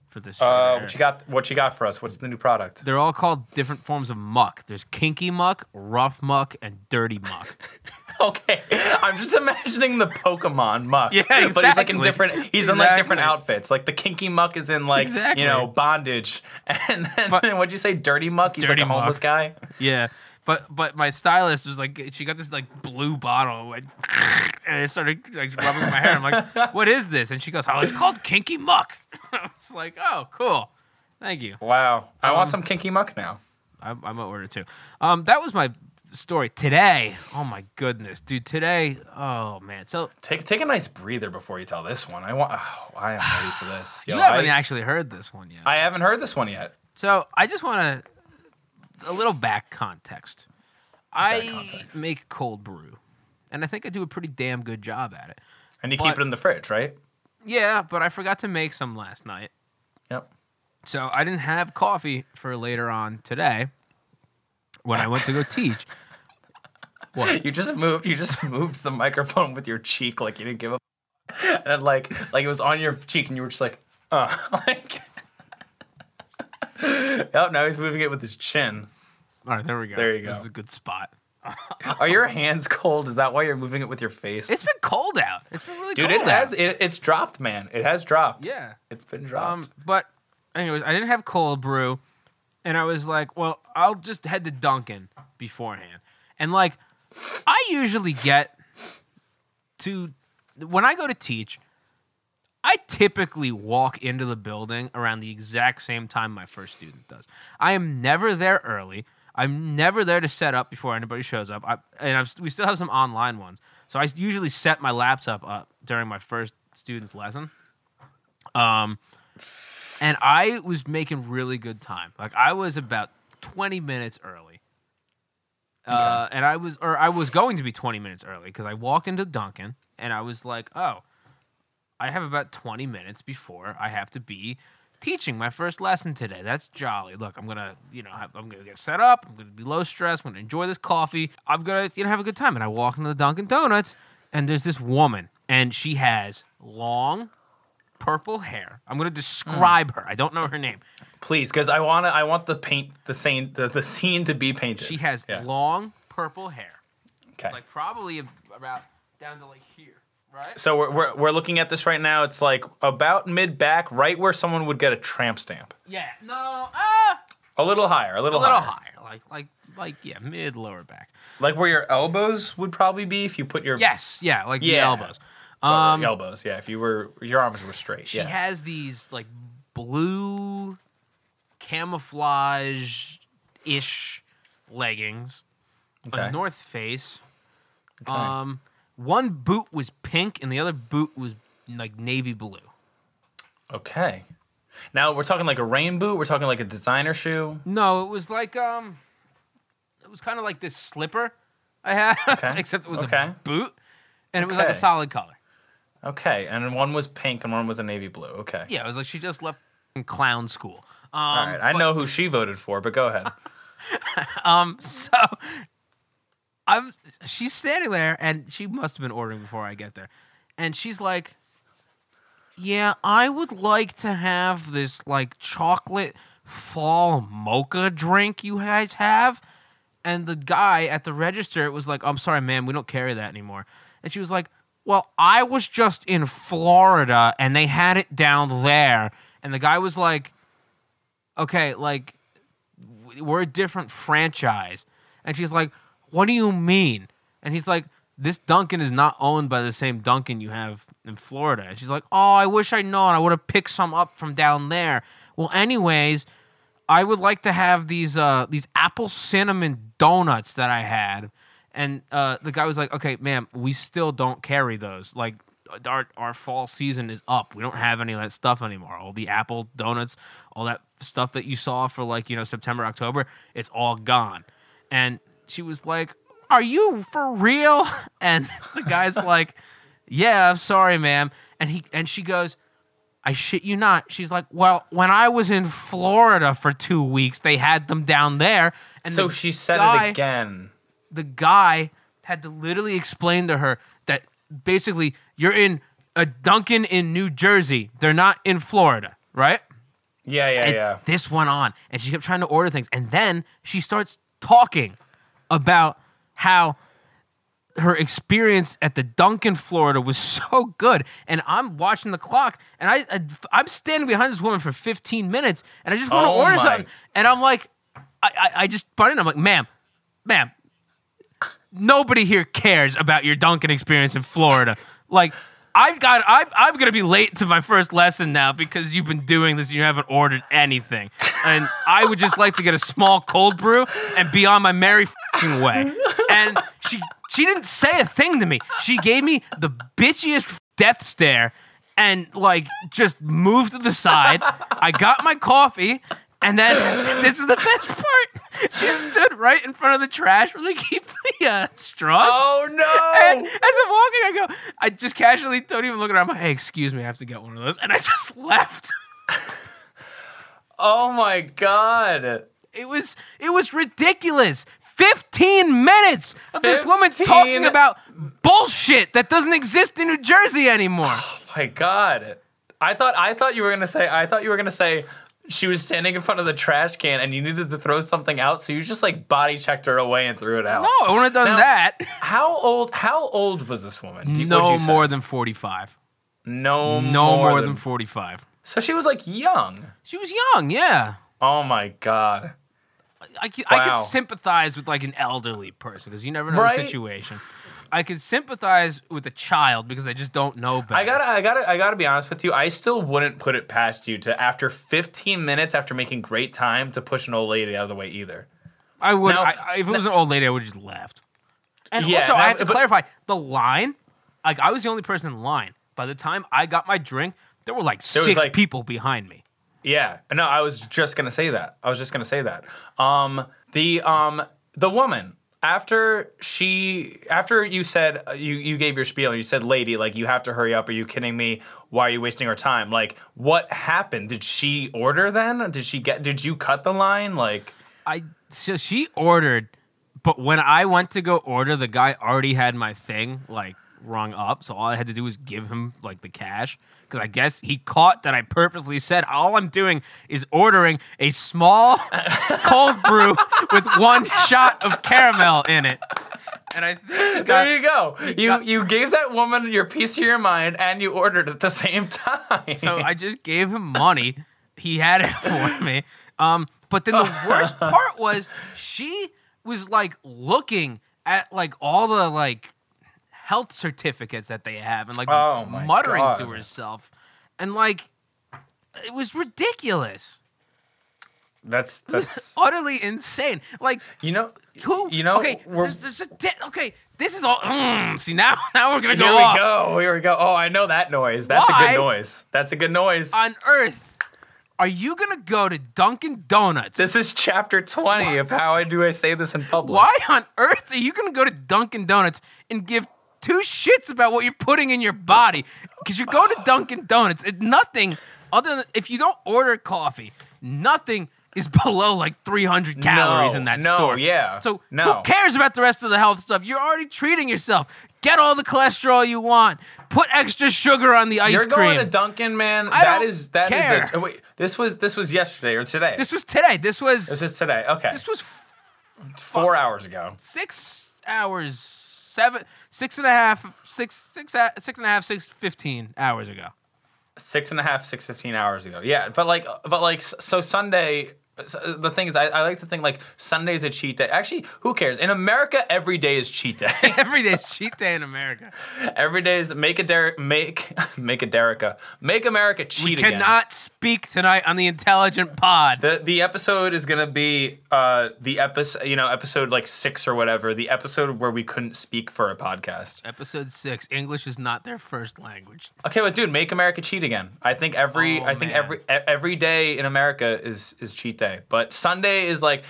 Speaker 2: for this.
Speaker 3: Uh, what you got? What you got for us? What's the new product?
Speaker 2: They're all called different forms of muck. There's kinky muck, rough muck, and dirty muck.
Speaker 3: Okay, I'm just imagining the Pokemon Muk.
Speaker 2: Yeah, exactly.
Speaker 3: But he's like in different. He's in like different outfits. Like the kinky muck is in like
Speaker 2: Exactly.
Speaker 3: you know bondage, and then
Speaker 2: But-
Speaker 3: what'd you say? Dirty muck. He's
Speaker 2: Dirty
Speaker 3: like a homeless
Speaker 2: muck.
Speaker 3: guy.
Speaker 2: yeah, but but my stylist was like, she got this like blue bottle, like, and it started like rubbing my hair. I'm like, what is this? And she goes, oh, it's called kinky muck. I was like, oh, cool, thank you.
Speaker 3: Wow, I
Speaker 2: Um,
Speaker 3: want some kinky muck now.
Speaker 2: I, I'm gonna order too. Um, that was my story today. Oh my goodness, dude! Today, oh man. So
Speaker 3: Take take a nice breather before you tell this one. I want. Oh, I am ready for this. Yo,
Speaker 2: you haven't
Speaker 3: I,
Speaker 2: actually heard this one yet.
Speaker 3: I haven't heard this one yet.
Speaker 2: So I just want to a little back context. I
Speaker 3: context.
Speaker 2: make cold brew, and I think I do a pretty damn good job at it.
Speaker 3: And you
Speaker 2: But-
Speaker 3: keep it in the fridge, right?
Speaker 2: Yeah, but I forgot to make some last night,
Speaker 3: Yep.
Speaker 2: so I didn't have coffee for later on today. when I went to go teach. What?
Speaker 3: You just moved. You just moved the microphone with your cheek, like you didn't give a. And like, like it was on your cheek, and you were just like, uh, like. yep. Now he's moving it with his chin.
Speaker 2: All right, there we go.
Speaker 3: There you go.
Speaker 2: This is a good spot.
Speaker 3: Are your hands cold? Is that why you're moving it with your face?
Speaker 2: It's been cold out. It's been really cold,
Speaker 3: Dude,
Speaker 2: cold
Speaker 3: it has. It, it's dropped, man. It has dropped.
Speaker 2: Yeah.
Speaker 3: It's been dropped.
Speaker 2: Um, but anyways, I didn't have cold brew, and I was like, well, I'll just head to Dunkin' beforehand, and like, I usually get to when I go to teach. I typically walk into the building around the exact same time my first student does. I am never there early. I'm never there to set up before anybody shows up. I, and I'm, we still have some online ones. So I usually set my laptop up during my first student's lesson. Um, and I was making really good time. Like I was about 20 minutes early. Uh, and I was, or I was going to be 20 minutes early because I walked into Dunkin' and I was like, oh, I have about 20 minutes before I have to be teaching my first lesson today. That's jolly. Look, I'm gonna, you know, I'm gonna get set up. I'm gonna be low stress. I'm gonna enjoy this coffee. I'm gonna, you know, have a good time. And I walk into the Dunkin' Donuts, and there's this woman, and she has long purple hair. I'm gonna describe her. I don't know her name.
Speaker 3: Please, because I wanna. I want the paint, the scene, the, the scene to be painted.
Speaker 2: She has
Speaker 3: Yeah.
Speaker 2: long purple hair,
Speaker 3: Okay.
Speaker 2: like probably about down to like here, right?
Speaker 3: so we're, we're we're looking at this right now. It's like about mid back, right where someone would get a tramp stamp.
Speaker 2: Yeah. No. Ah.
Speaker 3: A little higher. A little,
Speaker 2: A
Speaker 3: little, higher.
Speaker 2: higher, like like like yeah, mid lower back.
Speaker 3: Like where your elbows would probably be if you put your
Speaker 2: Yes, yeah, like the
Speaker 3: Yeah.
Speaker 2: elbows.
Speaker 3: uh,
Speaker 2: Um,
Speaker 3: elbows. Yeah, if you were your arms were straight.
Speaker 2: she
Speaker 3: yeah.
Speaker 2: has these like blue camouflage ish leggings,
Speaker 3: Okay.
Speaker 2: a North Face. Um, one boot was pink and the other boot was like navy blue.
Speaker 3: okay. Now we're talking like a rain boot. We're talking like a designer shoe.
Speaker 2: No, it was like um, it was kind of like this slipper I had,
Speaker 3: Okay.
Speaker 2: except it was
Speaker 3: Okay.
Speaker 2: a boot, and it was like a solid color.
Speaker 3: Okay, and one was pink and one was a navy blue. Okay.
Speaker 2: Yeah, it was like she just left clown school. Um,
Speaker 3: All right. I know who she voted for, but go ahead.
Speaker 2: Um, so I'm she's standing there and she must have been ordering before I get there. And she's like, Yeah, I would like to have this like chocolate fall mocha drink you guys have. And the guy at the register was like, I'm sorry, ma'am, we don't carry that anymore. And she was like, Well, I was just in Florida and they had it down there. And the guy was like, Okay, like we're a different franchise. And she's like, What do you mean? And he's like, This Dunkin' is not owned by the same Dunkin' you have in Florida. And she's like, Oh, I wish I'd known. I would have picked some up from down there. Well, anyways, I would like to have these uh these apple cinnamon donuts that I had. And uh, the guy was like, "Okay, ma'am, we still don't carry those. Like, our our fall season is up. We don't have any of that stuff anymore. All the apple donuts, all that stuff that you saw for like you know September, October, it's all gone." And she was like, "Are you for real?" And the guy's like, "Yeah, I'm sorry, ma'am." And he and she goes, I shit you not. She's like, well, when I was in Florida for two weeks, they had them down there. And
Speaker 3: So
Speaker 2: the
Speaker 3: she said
Speaker 2: guy-
Speaker 3: it again.
Speaker 2: The guy had to literally explain to her that basically you're in a Dunkin' in New Jersey. They're not in Florida, right?
Speaker 3: Yeah, yeah,
Speaker 2: And
Speaker 3: yeah.
Speaker 2: this went on, and she kept trying to order things, and then she starts talking about how her experience at the Dunkin' Florida was so good, and I'm watching the clock, and I, I I'm standing behind this woman for 15 minutes, and I just want to
Speaker 3: Oh
Speaker 2: order
Speaker 3: my.
Speaker 2: something, and I'm like, I I, I just butt in, I'm like, ma'am, ma'am, nobody here cares about your Dunkin' experience in Florida, like. I've got. I'm, I'm gonna be late to my first lesson now because you've been doing this and you haven't ordered anything. And I would just like to get a small cold brew and be on my merry way. And she she didn't say a thing to me. She gave me the bitchiest death stare and like just moved to the side. I got my coffee. And then this is the best part. She stood right in front of the trash where they keep the uh, straws.
Speaker 3: Oh no!
Speaker 2: And as I'm walking, I go, I just casually don't even look at her. I'm like, hey, excuse me, I have to get one of those. And I just left.
Speaker 3: Oh my god!
Speaker 2: it was it was ridiculous. 15 minutes of this woman talking about bullshit that doesn't exist in New Jersey anymore.
Speaker 3: Oh my God. I thought I thought you were gonna say I thought you were gonna say she was standing in front of the trash can and you needed to throw something out, so you just like body checked her away and threw it out.
Speaker 2: No, I wouldn't have done
Speaker 3: Now-
Speaker 2: that.
Speaker 3: How old? How old was this woman? Do you- what'd
Speaker 2: No
Speaker 3: you say?
Speaker 2: more than 45.
Speaker 3: No,
Speaker 2: No more,
Speaker 3: than.
Speaker 2: than 45.
Speaker 3: So she was like young.
Speaker 2: She was young, yeah.
Speaker 3: Oh my god.
Speaker 2: I
Speaker 3: Wow.
Speaker 2: could sympathize with like an elderly person because you never know
Speaker 3: Right?
Speaker 2: the situation. I could sympathize with a child because they just don't know better.
Speaker 3: I gotta, I gotta, I gotta be honest with you. I still wouldn't put it past you to, after 15 minutes, after making great time, to push an old lady out of the way either.
Speaker 2: I would.
Speaker 3: Now-
Speaker 2: I, I, if it was an old lady, I would just left. And
Speaker 3: Yeah,
Speaker 2: also,
Speaker 3: now-
Speaker 2: I have to
Speaker 3: but-
Speaker 2: clarify the line. Like, I was the only person in line. By the time I got my drink, there were like
Speaker 3: There
Speaker 2: six
Speaker 3: like-
Speaker 2: people behind me.
Speaker 3: Yeah. No, I was just gonna say that. I was just gonna say that. Um, the um, the woman after she after you said uh, you you gave your spiel, you said, "Lady, like you have to hurry up. Are you kidding me? Why are you wasting our time? Like, what happened? Did she order then? Did she get? Did you cut the line? Like,
Speaker 2: I so she ordered, but when I went to go order, the guy already had my thing like rung up. So all I had to do was give him like the cash because I guess he caught that I purposely said all I'm doing is ordering a small cold brew with one shot of caramel in it. And I guy-
Speaker 3: there you go. You
Speaker 2: got-
Speaker 3: you gave that woman your piece of your mind, and you ordered at the same time.
Speaker 2: So I just gave him money. He had it for me. Um, but then the worst part was she was like looking at like all the like health certificates that they have and like
Speaker 3: Oh,
Speaker 2: muttering
Speaker 3: God.
Speaker 2: to herself. And like it was ridiculous.
Speaker 3: that's that's
Speaker 2: Utterly insane. Like
Speaker 3: you know
Speaker 2: who
Speaker 3: you know
Speaker 2: okay,
Speaker 3: we're-
Speaker 2: this, this, okay, this is all mm, see now now we're gonna go Here
Speaker 3: we
Speaker 2: off.
Speaker 3: go. Here we go. Oh, I know that noise. That's a good noise. That's a good noise.
Speaker 2: On earth, are you gonna go to Dunkin' Donuts?
Speaker 3: this is chapter 20 of how I do I say this in public.
Speaker 2: Why on earth are you to go to Dunkin' Donuts and give two shits about what you're putting in your body? Because you're going to Dunkin' Donuts. It, nothing other than if you don't order coffee, nothing is below like 300 calories
Speaker 3: No,
Speaker 2: in that
Speaker 3: no,
Speaker 2: store.
Speaker 3: yeah,
Speaker 2: So
Speaker 3: no.
Speaker 2: who cares about the rest of the health stuff? You're already treating yourself. Get all the cholesterol you want. Put extra sugar on the ice
Speaker 3: You're
Speaker 2: cream.
Speaker 3: going to Dunkin', man.
Speaker 2: I
Speaker 3: That
Speaker 2: don't
Speaker 3: is that is
Speaker 2: care.
Speaker 3: a, oh, wait. This was this was yesterday or today.
Speaker 2: this was today. This was
Speaker 3: this is today. Okay,
Speaker 2: this was
Speaker 3: four hours ago.
Speaker 2: six hours, seven, six and a half, six, six, a- six and a half, six fifteen hours ago.
Speaker 3: Six and a half, six fifteen hours ago. Yeah, but like, but like, so Sunday. S- The thing is, I, I like to think like Sunday's a cheat day. Actually, who cares? In America, every day is cheat day.
Speaker 2: Every day is cheat day in America.
Speaker 3: every day is make a make make a Derica, make America cheat
Speaker 2: We
Speaker 3: again.
Speaker 2: cannot speak tonight on the IntelliGents pod.
Speaker 3: The the episode is gonna be uh the episode you know episode like six or whatever the episode where we couldn't speak for a podcast.
Speaker 2: Episode six. English is not their first language.
Speaker 3: Okay, but dude, make America cheat again. I think every
Speaker 2: Oh,
Speaker 3: I think
Speaker 2: man.
Speaker 3: every every day in America is is cheat day, but Sunday is like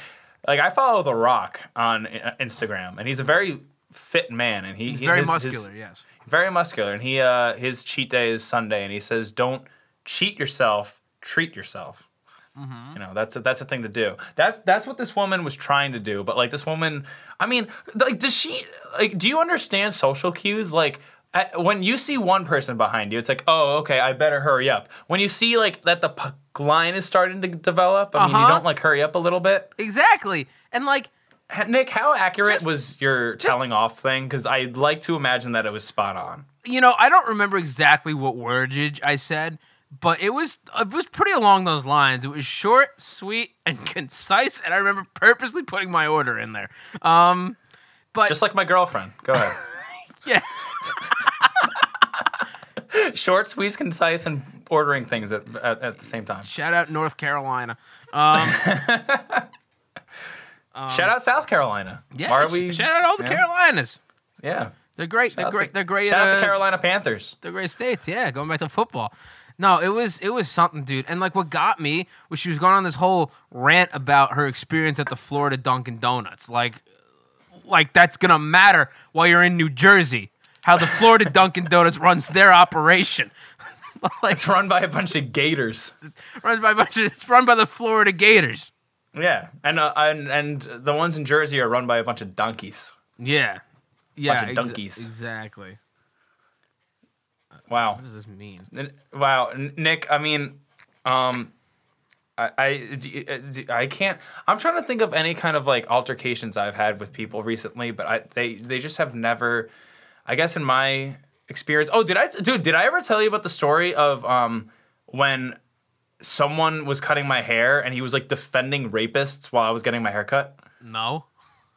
Speaker 3: like I follow The Rock on uh, Instagram, and he's a very fit man, and he
Speaker 2: He's very
Speaker 3: his- his-
Speaker 2: muscular. yes.
Speaker 3: very muscular, and he uh his cheat day is Sunday, and he says don't cheat yourself, treat yourself.
Speaker 2: Mm-hmm.
Speaker 3: You know that's a, that's a thing to do. That that's what this woman was trying to do. But like this woman, I mean, like does she like? Do you understand social cues? Like at, when you see one person behind you, it's like, oh, okay, I better hurry up. When you see like that the p- line is starting to develop, I mean, you
Speaker 2: Uh-huh.
Speaker 3: don't like hurry up a little bit.
Speaker 2: Exactly. And like,
Speaker 3: Ha- Nick, how accurate
Speaker 2: Just-
Speaker 3: was your telling off thing? Because I'd like to imagine that it was spot on.
Speaker 2: you know, I don't remember exactly what wordage I said, but it was it was pretty along those lines. It was short, sweet, and concise, and I remember purposely putting my order in there. Um, but
Speaker 3: Just like my girlfriend. Go ahead.
Speaker 2: yeah,
Speaker 3: Short, sweet, concise, and ordering things at, at, at the same time.
Speaker 2: shout out North Carolina. Um,
Speaker 3: Shout out South Carolina.
Speaker 2: yeah,
Speaker 3: Are we?
Speaker 2: shout out all the
Speaker 3: yeah.
Speaker 2: Carolinas.
Speaker 3: Yeah.
Speaker 2: They're great. They're great.
Speaker 3: the-
Speaker 2: They're great.
Speaker 3: Shout out
Speaker 2: uh,
Speaker 3: the Carolina Panthers.
Speaker 2: They're great states. Yeah, going back to football. No, it was it was something, dude. And like what got me was she was going on this whole rant about her experience at the Florida Dunkin' Donuts. Like like that's gonna matter while you're in New Jersey. How the Florida Dunkin' Donuts runs their operation. like
Speaker 3: It's run by a bunch of gators.
Speaker 2: runs by a bunch of, it's run by the Florida Gators.
Speaker 3: Yeah, and uh, and and the ones in Jersey are run by a bunch of donkeys.
Speaker 2: Yeah. Yeah.
Speaker 3: Bunch of
Speaker 2: exa-
Speaker 3: donkeys.
Speaker 2: exactly.
Speaker 3: Wow.
Speaker 2: What does this mean?
Speaker 3: N- Wow, N- Nick. I mean, um, I, uh, d- I can't. I'm trying to think of any kind of like altercations I've had with people recently, but I they they just have never. I guess in my experience. Oh, did I, dude? Did I ever tell you about the story of um when someone was cutting my hair and he was like defending rapists while I was getting my hair cut?
Speaker 2: No.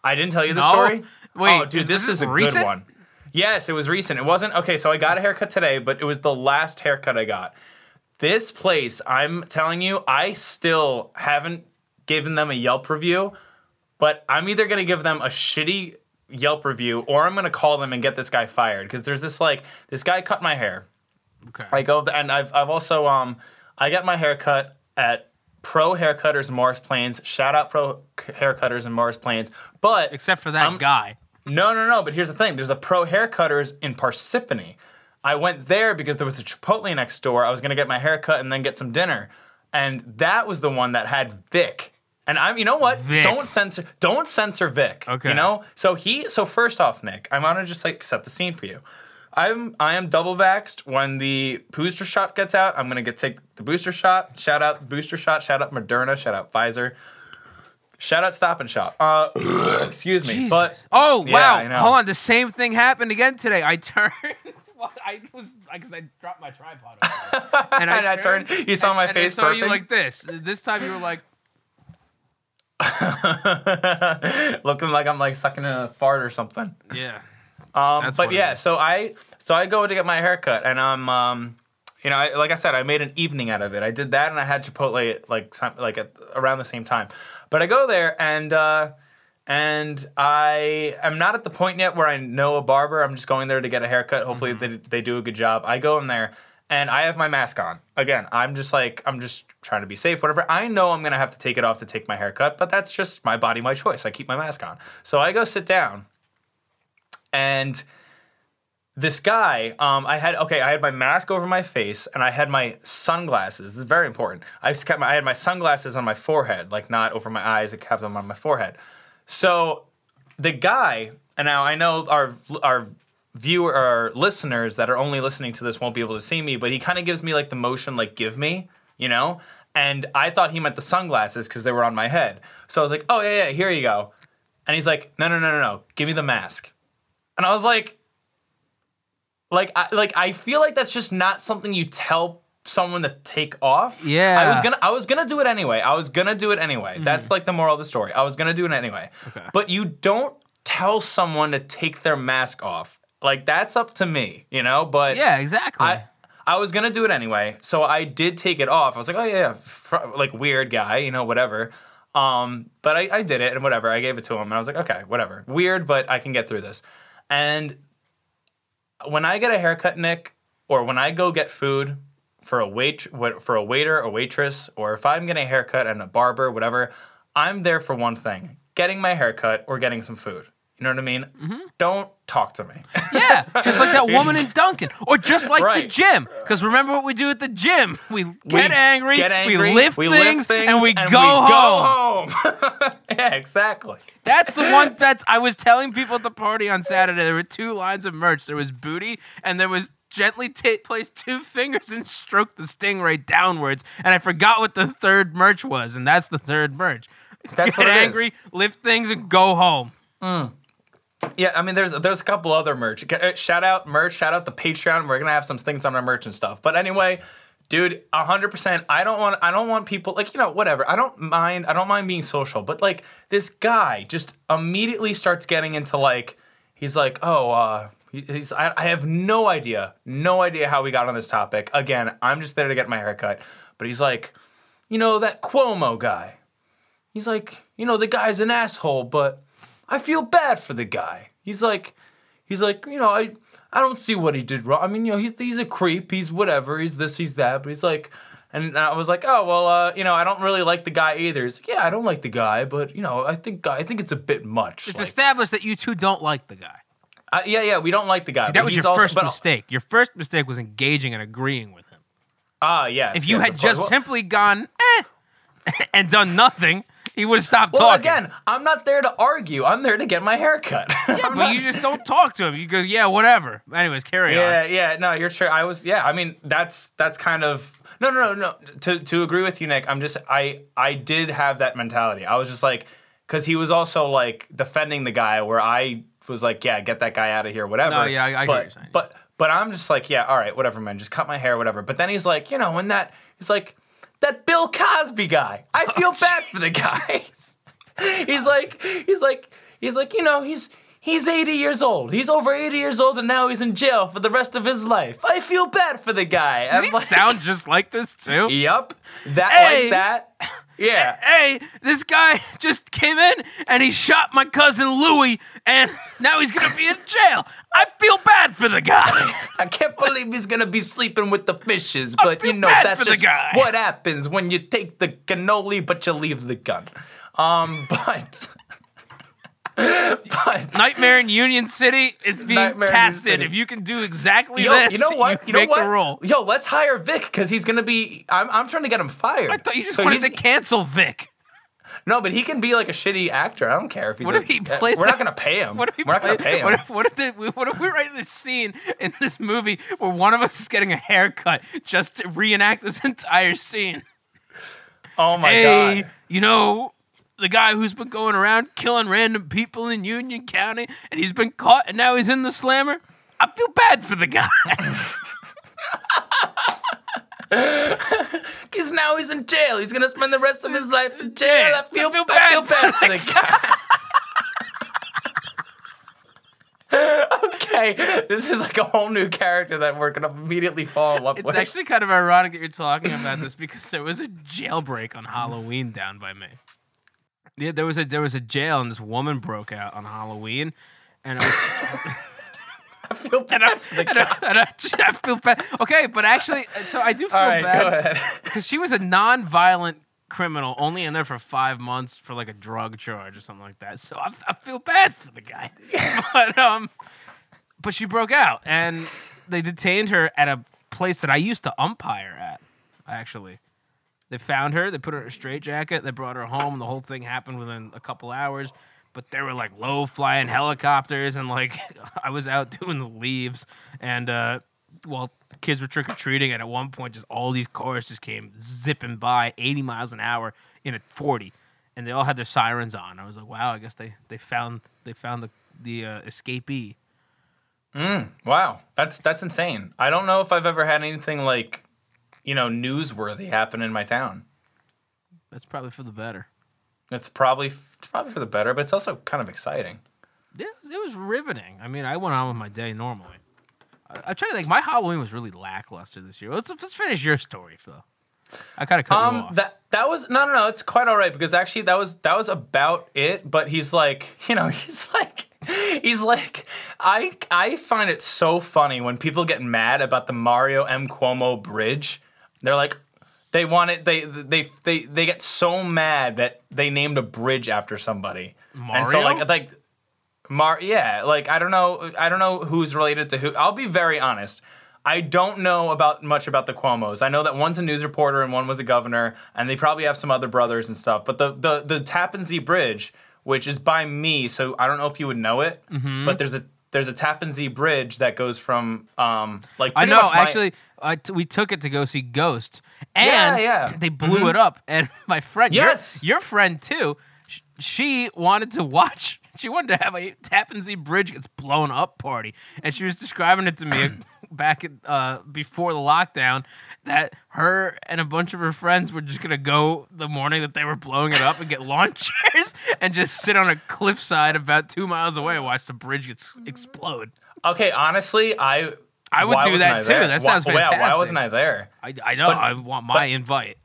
Speaker 3: I didn't tell you the
Speaker 2: No?
Speaker 3: story.
Speaker 2: Wait,
Speaker 3: oh, dude,
Speaker 2: is
Speaker 3: this
Speaker 2: this
Speaker 3: is a
Speaker 2: recent?
Speaker 3: good one. Yes, it was recent. It wasn't okay. So I got a haircut today, but it was the last haircut I got. This place, I'm telling you, I still haven't given them a Yelp review, but I'm either gonna give them a shitty Yelp review or I'm gonna call them and get this guy fired because there's this like this guy cut my hair.
Speaker 2: Okay.
Speaker 3: I go and I've I've also um I get my haircut at Pro Haircutters in Morris Plains. Shout out Pro Haircutters in Morris Plains. But
Speaker 2: Except for that
Speaker 3: I'm-
Speaker 2: guy.
Speaker 3: no, no, no. But here's the thing: there's a Pro Haircutters in Parsippany. I went there because there was a Chipotle next door. I was gonna get my hair cut and then get some dinner, and that was the one that had Vic. And I'm, you know what?
Speaker 2: Vic.
Speaker 3: Don't censor, don't censor Vic.
Speaker 2: Okay.
Speaker 3: You know. So he, so first off, Nick, I'm gonna just like set the scene for you. I'm, I am double vaxxed. When the booster shot gets out, I'm gonna get take the booster shot. Shout out booster shot. Shout out Moderna. Shout out Pfizer. Shout out Stop and Shop. Uh, excuse me,
Speaker 2: Jesus.
Speaker 3: but
Speaker 2: oh wow!
Speaker 3: I know.
Speaker 2: Hold on, the same thing happened again today. I turned. I was because I dropped my tripod, over there. and
Speaker 3: And I turned- you saw my
Speaker 2: and
Speaker 3: face
Speaker 2: I saw you
Speaker 3: burping?
Speaker 2: like this. This time you were like,
Speaker 3: looking like I'm like sucking in a fart or something.
Speaker 2: yeah.
Speaker 3: Um, but yeah, so I so I go to get my haircut, and I'm um, you know, I, like I said, I made an evening out of it. I did that, and I had Chipotle like some, like at, around the same time. But I go there, and uh, and I am not at the point yet where I know a barber. I'm just going there to get a haircut. Hopefully,
Speaker 2: Mm-hmm.
Speaker 3: they they do a good job. I go in there. And I have my mask on. Again, I'm just like, I'm just trying to be safe, whatever. I know I'm gonna have to take it off to take my haircut, but that's just my body, my choice. I keep my mask on. So I go sit down, and this guy, um, I had okay, I had my mask over my face and I had my sunglasses. This is very important. I kept my, I had my sunglasses on my forehead, like not over my eyes. I kept them on my forehead. So the guy, and now I know our our viewer our listeners that are only listening to this won't be able to see me, but he kind of gives me like the motion, like give me, you know. And I thought he meant the sunglasses because they were on my head. So I was like, oh yeah, yeah, here you go. And he's like, no, no, no, no, no, give me the mask. And I was like, like, I, like I feel like that's just not something you tell someone to take off.
Speaker 2: Yeah.
Speaker 3: I was gonna, I was gonna do it anyway. I was gonna do it anyway. Mm-hmm. That's like the moral of the story. I was gonna do it anyway.
Speaker 2: Okay.
Speaker 3: But you don't tell someone to take their mask off. Like that's up to me, you know. But
Speaker 2: Yeah, exactly.
Speaker 3: I I was gonna do it anyway, so I did take it off. I was like, oh yeah, yeah, fr- like weird guy, you know, whatever. Um, but I, I did it and whatever. I gave it to him, and I was like, okay, whatever. Weird, but I can get through this. And when I get a haircut, Nick, or when I go get food for a wait for a waiter or waitress, or if I'm getting a haircut and a barber, whatever, I'm there for one thing: getting my haircut or getting some food. You know what I mean?
Speaker 2: Mm-hmm.
Speaker 3: Don't talk to me.
Speaker 2: yeah, just like that woman in Dunkin', or just like the gym. Because remember what we do at the gym? We get
Speaker 3: We
Speaker 2: angry,
Speaker 3: get angry,
Speaker 2: we, lift,
Speaker 3: we
Speaker 2: things,
Speaker 3: lift
Speaker 2: and we
Speaker 3: and
Speaker 2: go
Speaker 3: we
Speaker 2: home.
Speaker 3: home. yeah, exactly.
Speaker 2: That's the one that's I was telling people at the party on Saturday. There were two lines of merch. There was booty, and there was gently ta place two fingers and stroke the stingray downwards. And I forgot what the third merch was, and that's the third merch.
Speaker 3: That's
Speaker 2: Get
Speaker 3: what it is.
Speaker 2: angry, lift things, and go home.
Speaker 3: Yeah, I mean, there's there's a couple other merch. Uh, Shout out merch. Shout out the Patreon. We're gonna have some things on our merch and stuff. But anyway, dude, hundred percent. I don't want I don't want people like you know whatever. I don't mind. I don't mind being social. But like this guy just immediately starts getting into like he's like oh uh he's I, I have no idea no idea how we got on this topic. Again, I'm just there to get my haircut. But he's like, you know that Cuomo guy. He's like, you know, the guy's an asshole, but I feel bad for the guy. He's like, he's like, you know, I, I don't see what he did wrong. I mean, you know, he's he's a creep. He's whatever. He's this. He's that. But he's like, and I was like, oh well, uh, you know, I don't really like the guy either. He's like, yeah, I don't like the guy, but you know, I think I think it's a bit much.
Speaker 2: It's
Speaker 3: Like,
Speaker 2: established that you two don't like the guy.
Speaker 3: uh, yeah, yeah, we don't like the guy.
Speaker 2: See, that was your
Speaker 3: also-
Speaker 2: first
Speaker 3: but-
Speaker 2: mistake. Your first mistake was engaging and agreeing with him.
Speaker 3: Ah, yes.
Speaker 2: If you
Speaker 3: yes,
Speaker 2: had just.
Speaker 3: Well,
Speaker 2: simply gone eh, and done nothing, he would have stopped
Speaker 3: Well,
Speaker 2: talking.
Speaker 3: again, I'm not there to argue. I'm there to get my hair cut. I'm
Speaker 2: but you just don't talk to him. You go, yeah, whatever. Anyways, carry
Speaker 3: Yeah,
Speaker 2: on.
Speaker 3: yeah, yeah. no, you're sure. I was, yeah. I mean, that's that's kind of no, no, no, no. To to agree with you, Nick, I'm just I I did have that mentality. I was just like, because he was also like defending the guy, where I was like, yeah, get that guy out of here, whatever.
Speaker 2: No, yeah, I- I get
Speaker 3: but,
Speaker 2: what you're saying.
Speaker 3: But but I'm just like, yeah, all right, whatever, man, just cut my hair, whatever. But then he's like, you know, when that he's like that Bill Cosby guy. I oh, feel bad for the guy. he's like, he's like, he's like, you know, he's he's 80 years old. He's over 80 years old, and now he's in jail for the rest of his life. I feel bad for the guy.
Speaker 2: Did
Speaker 3: I'm
Speaker 2: he
Speaker 3: like,
Speaker 2: sound just like this too?
Speaker 3: Yep. That
Speaker 2: Hey.
Speaker 3: like that. Yeah.
Speaker 2: Hey, this guy just came in and he shot my cousin Louie, and now he's gonna be in jail. I feel bad for the guy.
Speaker 3: I can't believe he's gonna be sleeping with the fishes, but you know that's just what happens when you take the cannoli but you leave the gun. Um, but but
Speaker 2: Nightmare in Union City is being
Speaker 3: Nightmare
Speaker 2: casted. If you can do exactly
Speaker 3: yo,
Speaker 2: this,
Speaker 3: you know what?
Speaker 2: You,
Speaker 3: You, know
Speaker 2: make
Speaker 3: what?
Speaker 2: the role.
Speaker 3: Yo, let's hire Vic because he's gonna be. I'm, I'm trying to get him fired.
Speaker 2: I thought you just
Speaker 3: So
Speaker 2: wanted to cancel Vic.
Speaker 3: No, but he can be like a shitty actor. I don't care if he's.
Speaker 2: What
Speaker 3: a-
Speaker 2: if he
Speaker 3: uh,
Speaker 2: plays
Speaker 3: We're
Speaker 2: the-
Speaker 3: not gonna pay him.
Speaker 2: What if, he
Speaker 3: we're not gonna pay him.
Speaker 2: what if what if, the, what if we write this scene in this movie where one of us is getting a haircut just to reenact this entire scene?
Speaker 3: oh my
Speaker 2: hey,
Speaker 3: god.
Speaker 2: you know the guy who's been going around killing random people in Union County, and he's been caught, and now he's in the slammer. I feel bad for the guy.
Speaker 3: Because now he's in jail. He's gonna spend the rest of his life in jail. I feel,
Speaker 2: I feel
Speaker 3: I feel
Speaker 2: bad
Speaker 3: bad for the guy. okay, this is like a whole new character that we're gonna immediately fall in love
Speaker 2: It's
Speaker 3: with.
Speaker 2: It's actually kind of ironic that you're talking about this because there was a jailbreak on Halloween down by me. Yeah, there was a there was a jail and this woman broke out on Halloween, and I was
Speaker 3: I feel bad
Speaker 2: and I, and. I, and I, I feel bad. Okay, but actually, so I do feel
Speaker 3: right,
Speaker 2: bad.
Speaker 3: go ahead.
Speaker 2: because she was a non-violent criminal, only in there for five months for like a drug charge or something like that. So I, I feel bad for the guy, but um, but she broke out, and they detained her at a place that I used to umpire at. Actually, they found her, they put her in a straitjacket, they brought her home, the whole thing happened within a couple hours. But there were like low flying helicopters, and like I was out doing the leaves, and uh, while kids were trick or treating, and at one point, just all these cars just came zipping by 80 miles an hour in a 40, and they all had their sirens on. I was like, wow, I guess they they found they found the the uh, escapee.
Speaker 3: Wow, that's that's insane. I don't know if I've ever had anything like, you know, newsworthy happen in my town.
Speaker 2: That's probably for the better.
Speaker 3: It's probably it's probably for the better, but it's also kind of exciting.
Speaker 2: Yeah, it was, it was riveting. I mean, I went on with my day normally. I, try to think. My Halloween was really lackluster this year. Let's let's finish your story, Phil. I kind of cut you
Speaker 3: Um,
Speaker 2: off.
Speaker 3: that that was no, no, no. It's quite all right because actually that was that was about it. But he's like, you know, he's like, he's like, I I find it so funny when people get mad about the Mario M Cuomo bridge. They're like, they want it. They they they they get so mad that they named a bridge after somebody. Mario? And so like like. Mar, yeah, like I don't know, I don't know who's related to who. I'll be very honest. I don't know about much about the Cuomo's. I know that one's a news reporter and one was a governor, and they probably have some other brothers and stuff. But the the the Tappan Zee Bridge, which is by me, so I don't know if you would know it.
Speaker 2: Mm-hmm.
Speaker 3: But there's a there's a Tappan Zee Bridge that goes from um like
Speaker 2: I know.
Speaker 3: my-
Speaker 2: Actually, I t- we took it to go see Ghost, and
Speaker 3: Yeah, yeah.
Speaker 2: they blew it up. And my friend,
Speaker 3: Yes.
Speaker 2: your, friend too, sh- she wanted to watch. She wanted to have a Tappan Zee Bridge gets blown up party, and she was describing it to me back at, uh, before the lockdown that her and a bunch of her friends were just gonna go the morning that they were blowing it up and get lawn chairs and just sit on a cliffside about two miles away and watch the bridge get explode.
Speaker 3: okay, honestly, I
Speaker 2: I would
Speaker 3: why
Speaker 2: do that too.
Speaker 3: That,
Speaker 2: That sounds
Speaker 3: why, Why
Speaker 2: fantastic.
Speaker 3: wasn't I there?
Speaker 2: I, I know.
Speaker 3: But-
Speaker 2: I want my invite.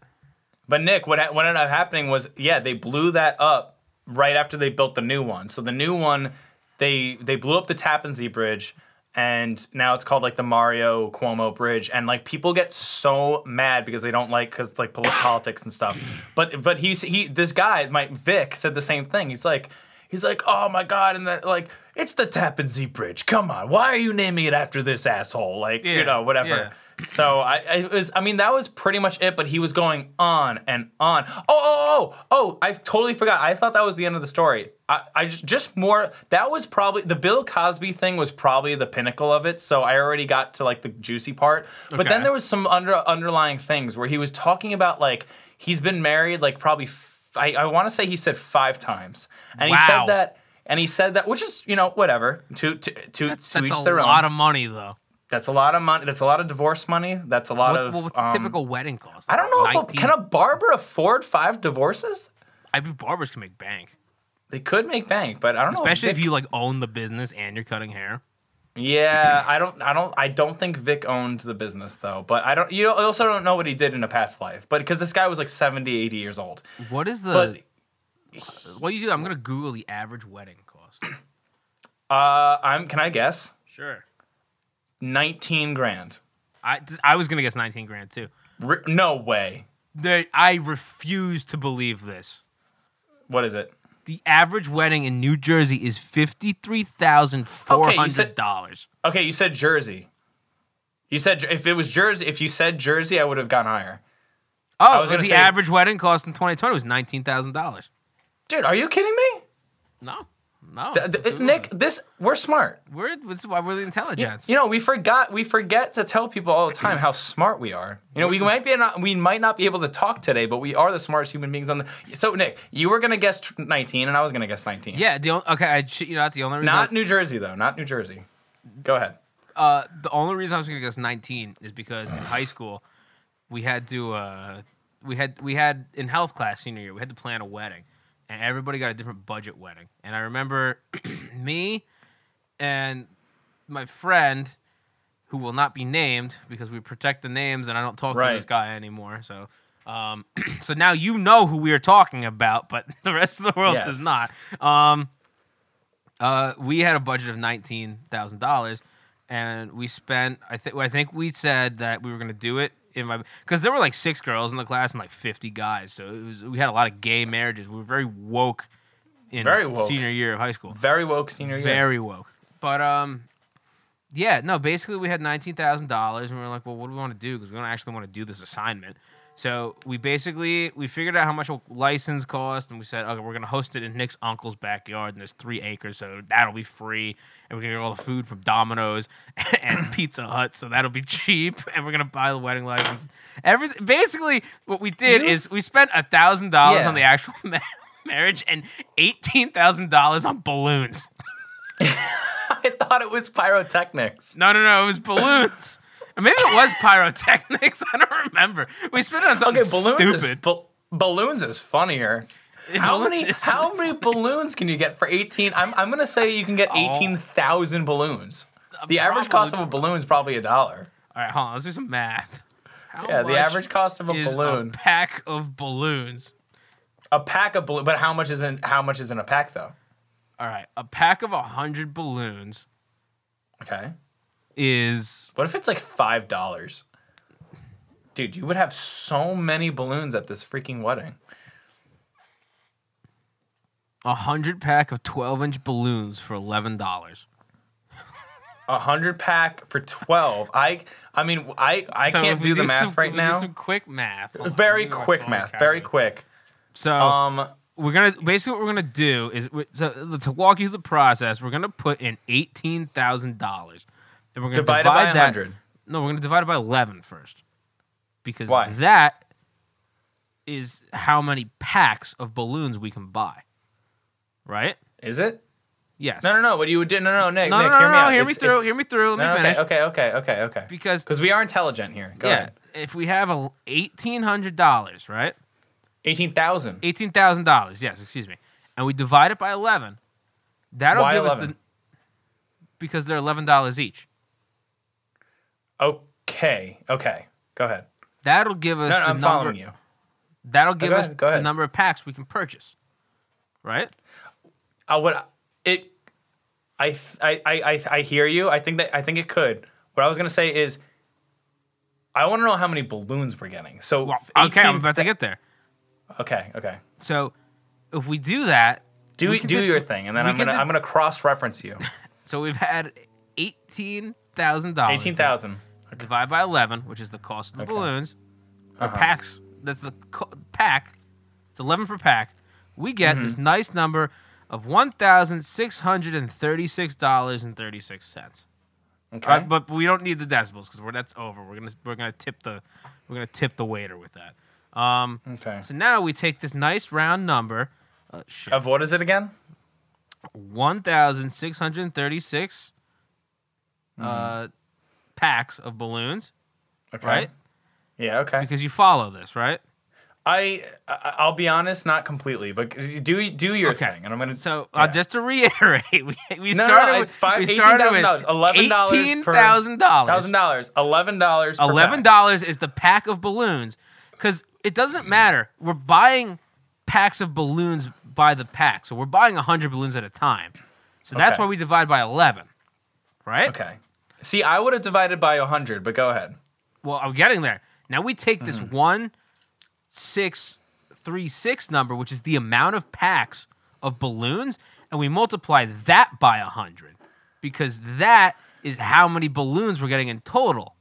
Speaker 3: But Nick, what what ended up happening was, yeah, they blew that up right after they built the new one. So the new one, they they blew up the Tappan Zee Bridge, and now it's called like the Mario Cuomo Bridge. And like people get so mad because they don't like because like pol- politics and stuff. But but he's he this guy, my Vic, said the same thing. He's like. He's like, oh my god, and that like it's the Tappan Zee Bridge. Come on, why are you naming it after this asshole? Like,
Speaker 2: Yeah,
Speaker 3: you know, whatever.
Speaker 2: yeah.
Speaker 3: So I, I was I mean that was pretty much it, but he was going on and on. Oh oh oh oh! oh I totally forgot. I thought that was the end of the story. I, I just just more that was probably the Bill Cosby thing was probably the pinnacle of it. So I already got to like the juicy part. But
Speaker 2: Okay.
Speaker 3: then there was some under underlying things where he was talking about like he's been married like probably I, I want to say he said five times, and he said that. And he said that, which is, you know, whatever. To to to,
Speaker 2: That's,
Speaker 3: to
Speaker 2: that's
Speaker 3: each
Speaker 2: a
Speaker 3: their own.
Speaker 2: lot of money, though.
Speaker 3: That's a lot of money. That's a lot of divorce money. That's a lot
Speaker 2: What,
Speaker 3: of.
Speaker 2: well, what's the
Speaker 3: um,
Speaker 2: typical wedding cost?
Speaker 3: I don't know if a,
Speaker 2: 19
Speaker 3: can a barber afford five divorces.
Speaker 2: I mean, barbers can make bank,
Speaker 3: They could make bank, but I don't know.
Speaker 2: especially if
Speaker 3: Vic-
Speaker 2: you like own the business and you're cutting hair.
Speaker 3: Yeah, I don't. I don't. I don't think Vic owned the business though. But I don't. You also don't know what he did in a past life. But because this guy was like 70, 80 years old.
Speaker 2: What is the?
Speaker 3: But
Speaker 2: what do you do? I'm gonna Google the average wedding cost.
Speaker 3: uh, I'm. Can I guess?
Speaker 2: Sure.
Speaker 3: Nineteen grand.
Speaker 2: I I was gonna guess 19 grand too.
Speaker 3: R- no way.
Speaker 2: They, I refuse to believe this.
Speaker 3: What is it?
Speaker 2: The average wedding in New Jersey is fifty three thousand four hundred dollars.
Speaker 3: Okay, you said Jersey. You said if it was Jersey. If you said Jersey, I would have gone higher.
Speaker 2: Oh,
Speaker 3: was
Speaker 2: the
Speaker 3: say-
Speaker 2: average wedding cost in 2020 was nineteen thousand dollars.
Speaker 3: Dude, are you kidding me?
Speaker 2: No, no,
Speaker 3: Th- th- Nick, this we're smart.
Speaker 2: we're this is why we're the IntelliGents.
Speaker 3: You know, we forgot we forget to tell people all the time how smart we are. You know, we might be not we might not be able to talk today, but we are the smartest human beings on the. So Nick, you were gonna guess 19, and I was gonna guess 19.
Speaker 2: yeah. The on- okay, I shit you not. The only reason
Speaker 3: Not New Jersey though. Not New Jersey. Go ahead.
Speaker 2: uh, the only reason I was gonna guess 19 is because in high school we had to uh, we had we had in health class senior year we had to plan a wedding, and everybody got a different budget wedding. And I remember me and my friend, who will not be named because we protect the names, and I don't talk to this guy anymore. So. Um, so now you know who we are talking about, but the rest of the world does not. Um, uh, we had a budget of nineteen thousand dollars, and we spent. I think. I think we said that we were going to do it in my because there were like six girls in the class and like fifty guys. So it was. We had a lot of gay marriages. We were very woke in
Speaker 3: Very woke.
Speaker 2: senior year of high school.
Speaker 3: Very woke senior year.
Speaker 2: Very woke. But um, yeah, no. Basically, we had nineteen thousand dollars, and we were like, well, what do we want to do? Because we don't actually want to do this assignment. So we basically we figured out how much a license cost, and we said, okay, we're gonna host it in Nick's uncle's backyard, and there's three acres, so that'll be free, and we're gonna get all the food from Domino's and Pizza Hut, so that'll be cheap, and we're gonna buy the wedding license. Everything. Basically, what we did
Speaker 3: You-
Speaker 2: is we spent a thousand dollars on the actual ma- marriage and eighteen thousand dollars on balloons.
Speaker 3: I thought it was pyrotechnics.
Speaker 2: No, no, no. It was balloons. Maybe it was pyrotechnics. I don't remember. We spent it on something
Speaker 3: Okay, balloons is
Speaker 2: stupid.
Speaker 3: balloons is funnier. How
Speaker 2: Balloons
Speaker 3: many how many balloons can you get for 18? I'm I'm going to say you can get
Speaker 2: Oh.
Speaker 3: 18,000 balloons. Uh, the average cost of a balloon is probably a dollar.
Speaker 2: All right, hold on. Let's do some math. How
Speaker 3: Yeah, the average cost of a balloon.
Speaker 2: a pack of balloons.
Speaker 3: A pack of balloons, but how much is in how much is in a pack though?
Speaker 2: All right, a pack of hundred balloons
Speaker 3: Okay.
Speaker 2: Is
Speaker 3: What if it's like five dollars? Dude, you would have so many balloons at this freaking wedding.
Speaker 2: a hundred pack of twelve inch balloons for eleven dollars.
Speaker 3: A hundred pack for twelve. I I mean I I can't do the math right now.
Speaker 2: some quick math. Hold on,
Speaker 3: Very
Speaker 2: let me get my
Speaker 3: quick math. Very
Speaker 2: calculator.
Speaker 3: quick.
Speaker 2: So
Speaker 3: Um
Speaker 2: we're gonna basically what we're gonna do is we- so, to walk you through the process. We're gonna put in eighteen thousand dollars, and we're gonna
Speaker 3: divided
Speaker 2: divide
Speaker 3: by
Speaker 2: that.
Speaker 3: hundred.
Speaker 2: No, we're gonna divide it by 11 first, because
Speaker 3: Why?
Speaker 2: that is how many packs of balloons we can buy. Right?
Speaker 3: Is it?
Speaker 2: Yes.
Speaker 3: No, no, no. What you would do? No, no, Nick.
Speaker 2: no,
Speaker 3: Nick,
Speaker 2: no, no,
Speaker 3: hear me
Speaker 2: no,
Speaker 3: out.
Speaker 2: Hear me
Speaker 3: It's-
Speaker 2: through.
Speaker 3: it's-
Speaker 2: Hear me through. Let me finish.
Speaker 3: okay, okay, okay, okay.
Speaker 2: Because
Speaker 3: Because we are intelligent here. Go
Speaker 2: yeah,
Speaker 3: ahead.
Speaker 2: if we have a eighteen hundred dollars, right?
Speaker 3: Eighteen thousand.
Speaker 2: Eighteen thousand dollars. Yes, excuse me. And we divide it by eleven. That'll
Speaker 3: Why
Speaker 2: give us the because they're eleven dollars each.
Speaker 3: Okay. Okay. Go ahead.
Speaker 2: That'll give us
Speaker 3: No, no,
Speaker 2: the
Speaker 3: I'm
Speaker 2: number.
Speaker 3: following you.
Speaker 2: That'll uh, give
Speaker 3: go
Speaker 2: us
Speaker 3: ahead,
Speaker 2: the number of packs we can purchase. Right?
Speaker 3: Uh, I would it. I I I I hear you. I think that I think it could. What I was gonna say is, I want to know how many balloons we're getting. So
Speaker 2: Well, okay, I'm about to get there.
Speaker 3: Okay. Okay.
Speaker 2: So if we do that,
Speaker 3: Do do
Speaker 2: do-
Speaker 3: your thing, and then I'm gonna
Speaker 2: do-
Speaker 3: I'm gonna cross reference you.
Speaker 2: so we've had eighteen thousand dollars.
Speaker 3: Eighteen thousand.
Speaker 2: Divide by 11, which is the cost of the
Speaker 3: Okay.
Speaker 2: balloons, or
Speaker 3: Uh-huh.
Speaker 2: packs. That's the co- pack. It's 11 per pack. We get
Speaker 3: Mm-hmm.
Speaker 2: this nice number of $1,636.36.
Speaker 3: Okay.
Speaker 2: Uh, but we don't need the decibels because we're that's over. We're gonna we're gonna tip the we're gonna tip the waiter with that. Um,
Speaker 3: okay.
Speaker 2: so now we take this nice round number, uh, shit,
Speaker 3: Of what is it again?
Speaker 2: one thousand six hundred thirty-six uh, packs of balloons,
Speaker 3: Okay.
Speaker 2: right?
Speaker 3: Yeah. Okay.
Speaker 2: Because you follow this, right?
Speaker 3: I I'll be honest, not completely, but do do your
Speaker 2: Okay.
Speaker 3: thing, and I'm gonna.
Speaker 2: So
Speaker 3: yeah.
Speaker 2: uh, just to reiterate, we, we
Speaker 3: No, no,
Speaker 2: started
Speaker 3: no,
Speaker 2: with
Speaker 3: it's five-
Speaker 2: we started with
Speaker 3: $18,000, $11 per-
Speaker 2: eighteen thousand dollars.
Speaker 3: thousand dollars, eleven dollars,
Speaker 2: Eleven dollars is the pack of balloons because it doesn't matter. We're buying packs of balloons by the pack, so we're buying hundred balloons at a time. So that's why we divide by eleven, right?
Speaker 3: Okay. See, I would have divided by hundred, but go ahead.
Speaker 2: Well, I'm getting there. Now we take this
Speaker 3: Mm-hmm.
Speaker 2: one six three six number, which is the amount of packs of balloons, and we multiply that by hundred because that is how many balloons we're getting in total.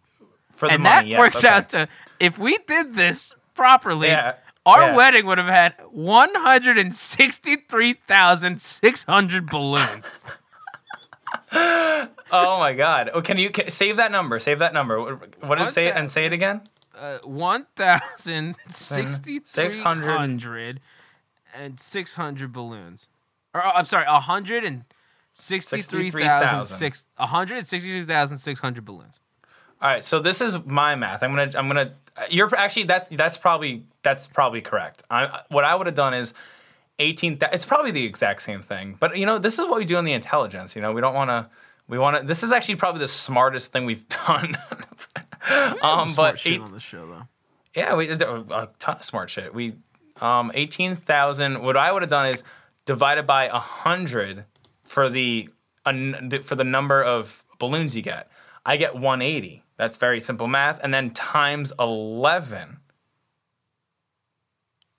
Speaker 3: For the
Speaker 2: and
Speaker 3: money,
Speaker 2: that
Speaker 3: yes,
Speaker 2: works
Speaker 3: okay.
Speaker 2: out to if we did this properly,
Speaker 3: Yeah,
Speaker 2: our
Speaker 3: yeah.
Speaker 2: wedding would have had one hundred and sixty-three thousand six hundred balloons.
Speaker 3: Oh my god! Oh, can you can, save that number? Save that number. What what did it say? And say it again.
Speaker 2: Uh, one thousand sixty-three hundred and six hundred balloons. Or oh, I'm sorry, a hundred and sixty-three thousand six, a hundred and sixty-three thousand six hundred balloons.
Speaker 3: All right, so this is my math. I'm gonna I'm gonna. You're actually that that's probably that's probably correct. I what I would have done is. 18 thou- it's probably the exact same thing but you know this is what we do in the IntelliGents you know we don't want to we want to this is actually probably the smartest thing we've done um but eight,
Speaker 2: on the show though.
Speaker 3: Yeah, we did a ton of smart shit. We um eighteen thousand. What I would have done is divided by hundred for the for the number of balloons you get. I get one eighty. That's very simple math, and then times eleven.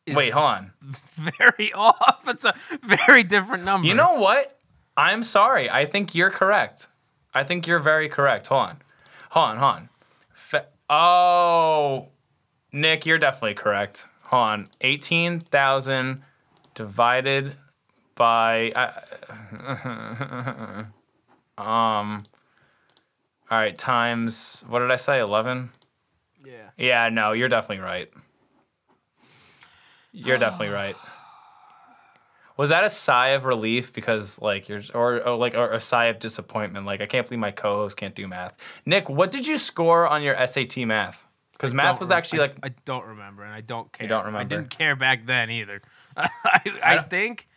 Speaker 3: Wait, hold on.
Speaker 2: Very off. It's a very different number.
Speaker 3: You know what? I'm sorry. I think you're correct. I think you're very correct. Hold on. Hold on, hold on. Fe- oh, Nick, you're definitely correct. Hold on. 18,000 divided by. Uh, um. All right, times. What did I say? 11?
Speaker 2: Yeah.
Speaker 3: Yeah, no, you're definitely right. You're definitely right. Was that a sigh of relief because like you're or, or like or a sigh of disappointment? Like I can't believe my co-host can't do math. Nick, what did you score on your SAT math? Because math was actually
Speaker 2: I-
Speaker 3: like
Speaker 2: I, don't remember, and I don't care.
Speaker 3: don't remember.
Speaker 2: I didn't care back then either. I, I,
Speaker 3: don't-
Speaker 2: think.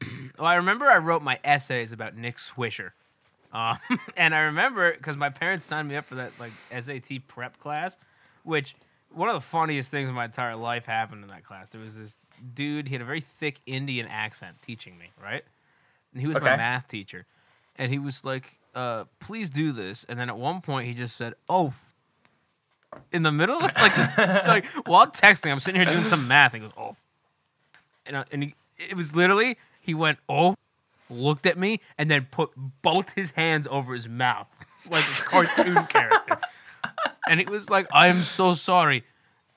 Speaker 2: Well, I remember I wrote my essays about Nick Swisher, um, and I remember because my parents signed me up for that like SAT prep class, which one of the funniest things in my entire life happened in that class. There was this dude; he had a very thick Indian accent teaching me, right? And he was my math teacher, and he was like, uh, "Please do this." And then at one point, he just said, "Oh." F-, in the middle, of, like, just, like while texting, I'm sitting here doing some math. And he goes, "Oh," and uh, and he, it was literally he went, "Oh," looked at me, and then put both his hands over his mouth like a cartoon character. And it was like, "I am so sorry,"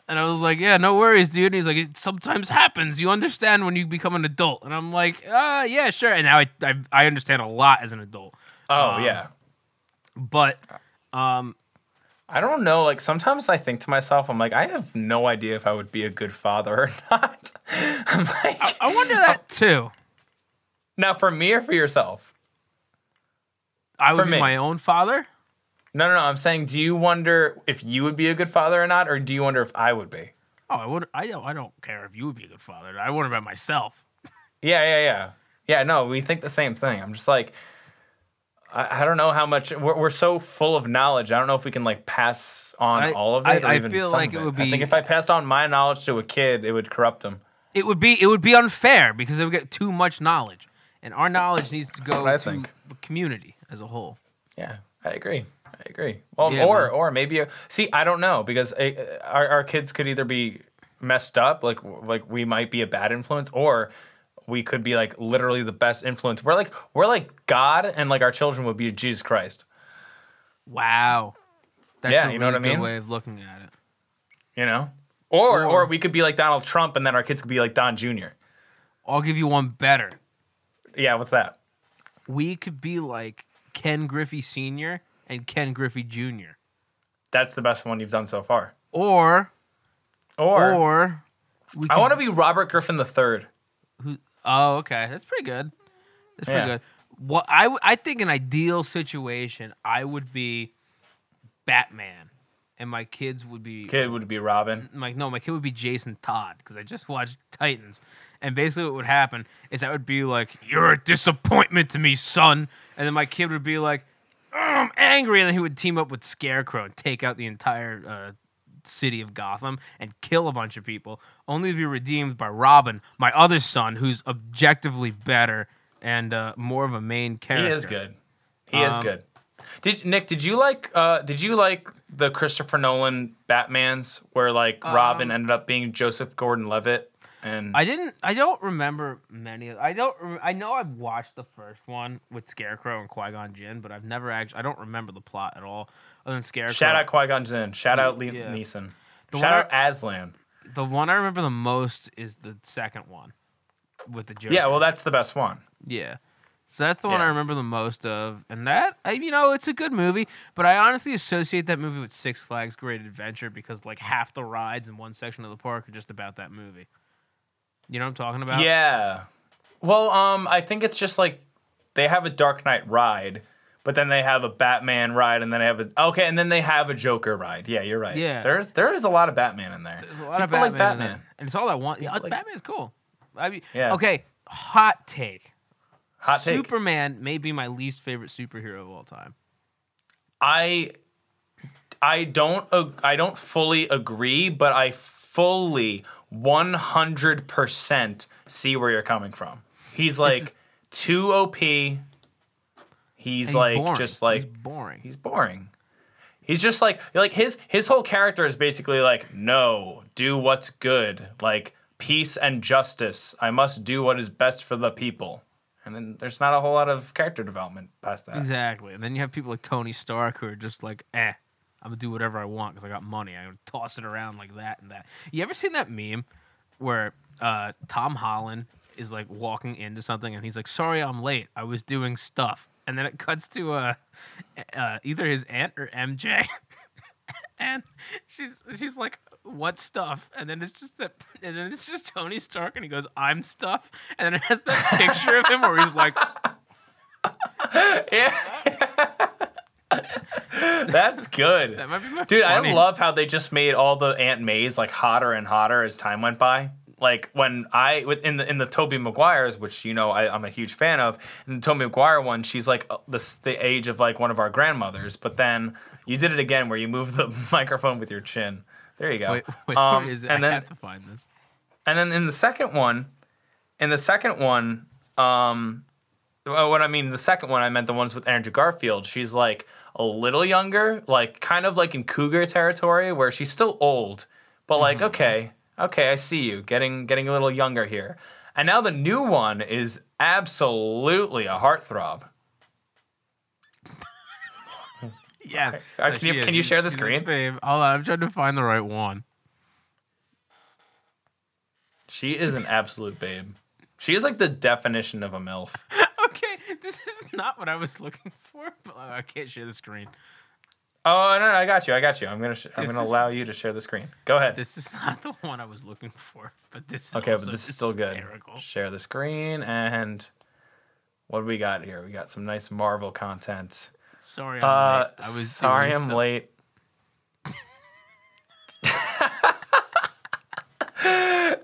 Speaker 2: and I was like, "Yeah, no worries, dude." And he's like, "It sometimes happens. You understand when you become an adult." And I'm like, "Uh, yeah, sure." And now I I, I understand a lot as an adult,
Speaker 3: oh
Speaker 2: Um,
Speaker 3: yeah.
Speaker 2: but um,
Speaker 3: I don't know. Like sometimes I think to myself, I'm like, I have no idea if I would be a good father or not. I'm like,
Speaker 2: I wonder that too.
Speaker 3: now for me or for yourself?
Speaker 2: I would
Speaker 3: For
Speaker 2: be
Speaker 3: me.
Speaker 2: my own father.
Speaker 3: No, no, no. I'm saying, do you wonder if you would be a good father or not, or do you wonder if I would be?
Speaker 2: Oh, I would. I don't. I don't care if you would be a good father. I wonder about myself.
Speaker 3: Yeah, yeah, yeah. Yeah, no, we think the same thing. I'm just like, I, I don't know how much we're, we're so full of knowledge. I don't know if we can like pass on
Speaker 2: I-
Speaker 3: all of
Speaker 2: I-
Speaker 3: it. or
Speaker 2: I
Speaker 3: even
Speaker 2: feel
Speaker 3: some
Speaker 2: like
Speaker 3: of
Speaker 2: it would be.
Speaker 3: I think if I passed on my knowledge to a kid, it would corrupt him.
Speaker 2: It would be. It would be unfair because they would get too much knowledge, and our knowledge needs to go
Speaker 3: I
Speaker 2: to
Speaker 3: think.
Speaker 2: the community as a whole.
Speaker 3: Yeah, I agree. I agree. Well,
Speaker 2: Yeah,
Speaker 3: or
Speaker 2: man.
Speaker 3: or maybe see, I don't know because uh, our our kids could either be messed up, like like we might be a bad influence, or we could be like literally the best influence. We're like we're like God, and like our children would be Jesus Christ.
Speaker 2: Wow. That's
Speaker 3: Yeah,
Speaker 2: a
Speaker 3: you know what I
Speaker 2: good
Speaker 3: mean?
Speaker 2: way of looking at it.
Speaker 3: You know, or,
Speaker 2: Or-
Speaker 3: or we could be like Donald Trump, and then our kids could be like Don Jr.
Speaker 2: I'll give you one better.
Speaker 3: Yeah, what's that?
Speaker 2: We could be like Ken Griffey Sr. and Ken Griffey Jr.
Speaker 3: That's the best one you've done so far.
Speaker 2: Or
Speaker 3: Or,
Speaker 2: or we
Speaker 3: I
Speaker 2: could-
Speaker 3: want to be Robert Griffin III.
Speaker 2: Who? Oh, okay. That's pretty good. That's pretty
Speaker 3: Yeah.
Speaker 2: good. What I w- I think an ideal situation I would be Batman, and my kids would be
Speaker 3: Kid would be Robin.
Speaker 2: my no, my kid would be Jason Todd because I just watched Titans, and basically what would happen is I would be like, "You're a disappointment to me, son," and then my kid would be like, "Oh, "I'm angry," and then he would team up with Scarecrow and take out the entire uh, city of Gotham and kill a bunch of people, only to be redeemed by Robin, my other son, who's objectively better and uh, more of a main character.
Speaker 3: He is good. He is
Speaker 2: Um,
Speaker 3: good. Did Nick? Did you like? Uh, did you like the Christopher Nolan Batman's where like Robin ended up being Joseph Gordon-Levitt and
Speaker 2: I didn't. I don't remember many. Of, I don't. I know I've watched the first one with Scarecrow and Qui Gon Jinn, but I've never actually. I don't remember the plot at all. Other than Scarecrow.
Speaker 3: shout out Qui Gon Jinn, shout out Liam
Speaker 2: Yeah.
Speaker 3: Neeson,
Speaker 2: The
Speaker 3: shout out Aslan.
Speaker 2: The one I remember the most is the second one with the Joker.
Speaker 3: Yeah, well, that's the best one.
Speaker 2: yeah. So that's the one I remember the most of, and that I, you know, it's a good movie. But I honestly associate that movie with Six Flags Great Adventure because like half the rides in one section of the park are just about that movie. You know what I'm talking about?
Speaker 3: Yeah. Well, um, I think it's just like they have a Dark Knight ride, but then they have a Batman ride, and then they have a okay, and then they have a Joker ride. Yeah, you're right.
Speaker 2: Yeah.
Speaker 3: There's there is a lot of Batman in there.
Speaker 2: There's a lot of
Speaker 3: People
Speaker 2: Batman,
Speaker 3: like. Batman.
Speaker 2: and it's all I want. Yeah,
Speaker 3: People like-
Speaker 2: Batman's cool. I mean,
Speaker 3: Yeah.
Speaker 2: Okay, hot take.
Speaker 3: Hot take.
Speaker 2: Superman may be my least favorite superhero of all time.
Speaker 3: I I don't I don't fully agree, but I fully 100% see where you're coming from. He's like too OP. He's,
Speaker 2: And
Speaker 3: like
Speaker 2: boring.
Speaker 3: just like
Speaker 2: he's boring.
Speaker 3: he's boring. He's just like like his his whole character is basically like no, do what's good, like peace and justice. I must do what is best for the people. And then there's not a whole lot of character development past that.
Speaker 2: Exactly. And then you have people like Tony Stark who are just like, eh, I'm gonna do whatever I want because I got money. I'm gonna toss it around like that and that. You ever seen that meme where uh, Tom Holland is like walking into something and he's like, "Sorry, I'm late. I was doing stuff." And then it cuts to uh, uh, either his aunt or MJ, and she's she's like, "What stuff?" And then it's just that, and then it's just Tony Stark, and he goes, "I'm stuff," and then it has that picture of him where he's like.
Speaker 3: Yeah. That's good.
Speaker 2: That might be my
Speaker 3: Dude, I love how they just made all the Aunt Mays like hotter and hotter as time went by. Like when I with- in the in the Tobey Maguires, which you know I, I'm a huge fan of, in the Tobey Maguire one, she's like uh, the the age of like one of our grandmothers. But then you did it again where you move the microphone with your chin. There you go.
Speaker 2: Wait, wait,
Speaker 3: Um,
Speaker 2: where is it?
Speaker 3: and
Speaker 2: I
Speaker 3: then
Speaker 2: have to find this.
Speaker 3: and then in the second one, in the second one, um, what I mean, the second one, I meant the ones with Andrew Garfield. She's like a little younger, like kind of like in cougar territory, where she's still old, but like okay, okay, I see you getting getting a little younger here. And now the new one is absolutely a heartthrob.
Speaker 2: Yeah.
Speaker 3: Uh, can you-
Speaker 2: is.
Speaker 3: can you share the screen?
Speaker 2: Babe, on. I'm trying to find the right one.
Speaker 3: She is an absolute babe. She is like the definition of a milf.
Speaker 2: Okay, this is not what I was looking for, but uh, I can't share the screen.
Speaker 3: Oh no, no, I got you. I got you. I'm gonna sh- I'm gonna
Speaker 2: is-
Speaker 3: allow you to share the screen. Go ahead.
Speaker 2: This is not the one I was looking for, but this is
Speaker 3: Okay, but this is still good.
Speaker 2: hysterical.
Speaker 3: Share the screen and what do we got here? We got some nice Marvel content.
Speaker 2: Sorry, I'm
Speaker 3: Uh,
Speaker 2: late. I was
Speaker 3: sorry I'm
Speaker 2: stuff.
Speaker 3: late.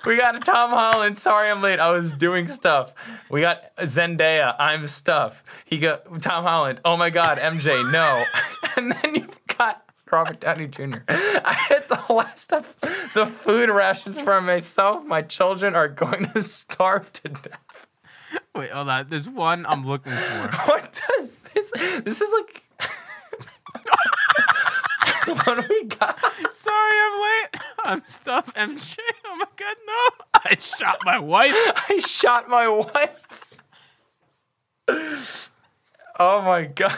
Speaker 3: We got a Tom Holland. Sorry I'm late. I was doing stuff. We got Zendaya. I'm stuff. He got Tom Holland. Oh my God, MJ. No. and then you've got Robert Downey Jr. I hit the last of the food rations for myself. My children are going to starve to death.
Speaker 2: Wait, hold on. There's one I'm looking for.
Speaker 3: What does this? This is like. what do we got?
Speaker 2: Sorry, I'm late. I'm stuff, MJ. Oh my god, no! I shot my wife.
Speaker 3: I shot my wife. Oh my god.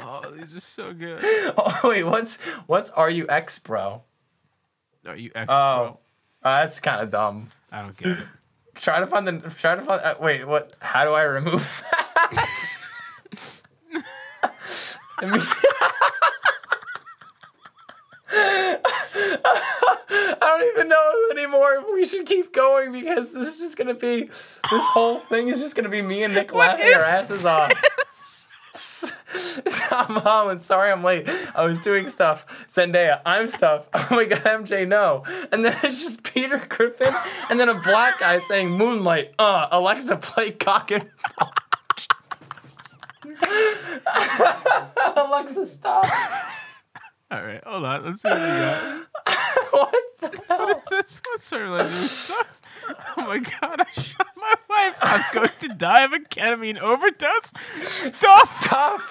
Speaker 2: Oh, these are so good.
Speaker 3: Oh wait, what's what's are you ex bro?
Speaker 2: Are you ex-
Speaker 3: Oh, uh, that's kind of dumb.
Speaker 2: I don't get it.
Speaker 3: Try to find the. Try to find. Uh, wait, what? How do I remove that? Let me- I don't even know anymore if we should keep going because this is just gonna be. This whole thing is just gonna be me and Nick laughing our asses off. I'm Holland. Sorry I'm late. I was doing stuff. Zendaya, I'm stuff. Oh my god, MJ, no. And then it's just Peter Griffin and then a black guy saying Moonlight. Uh, Alexa, play cock and Alexa, stop.
Speaker 2: All right, hold on. Let's see what we got.
Speaker 3: what the hell?
Speaker 2: What is this? What's her legend? Oh my god, I shot my wife. I'm going to die of a ketamine overdose. Stop!
Speaker 3: Stop.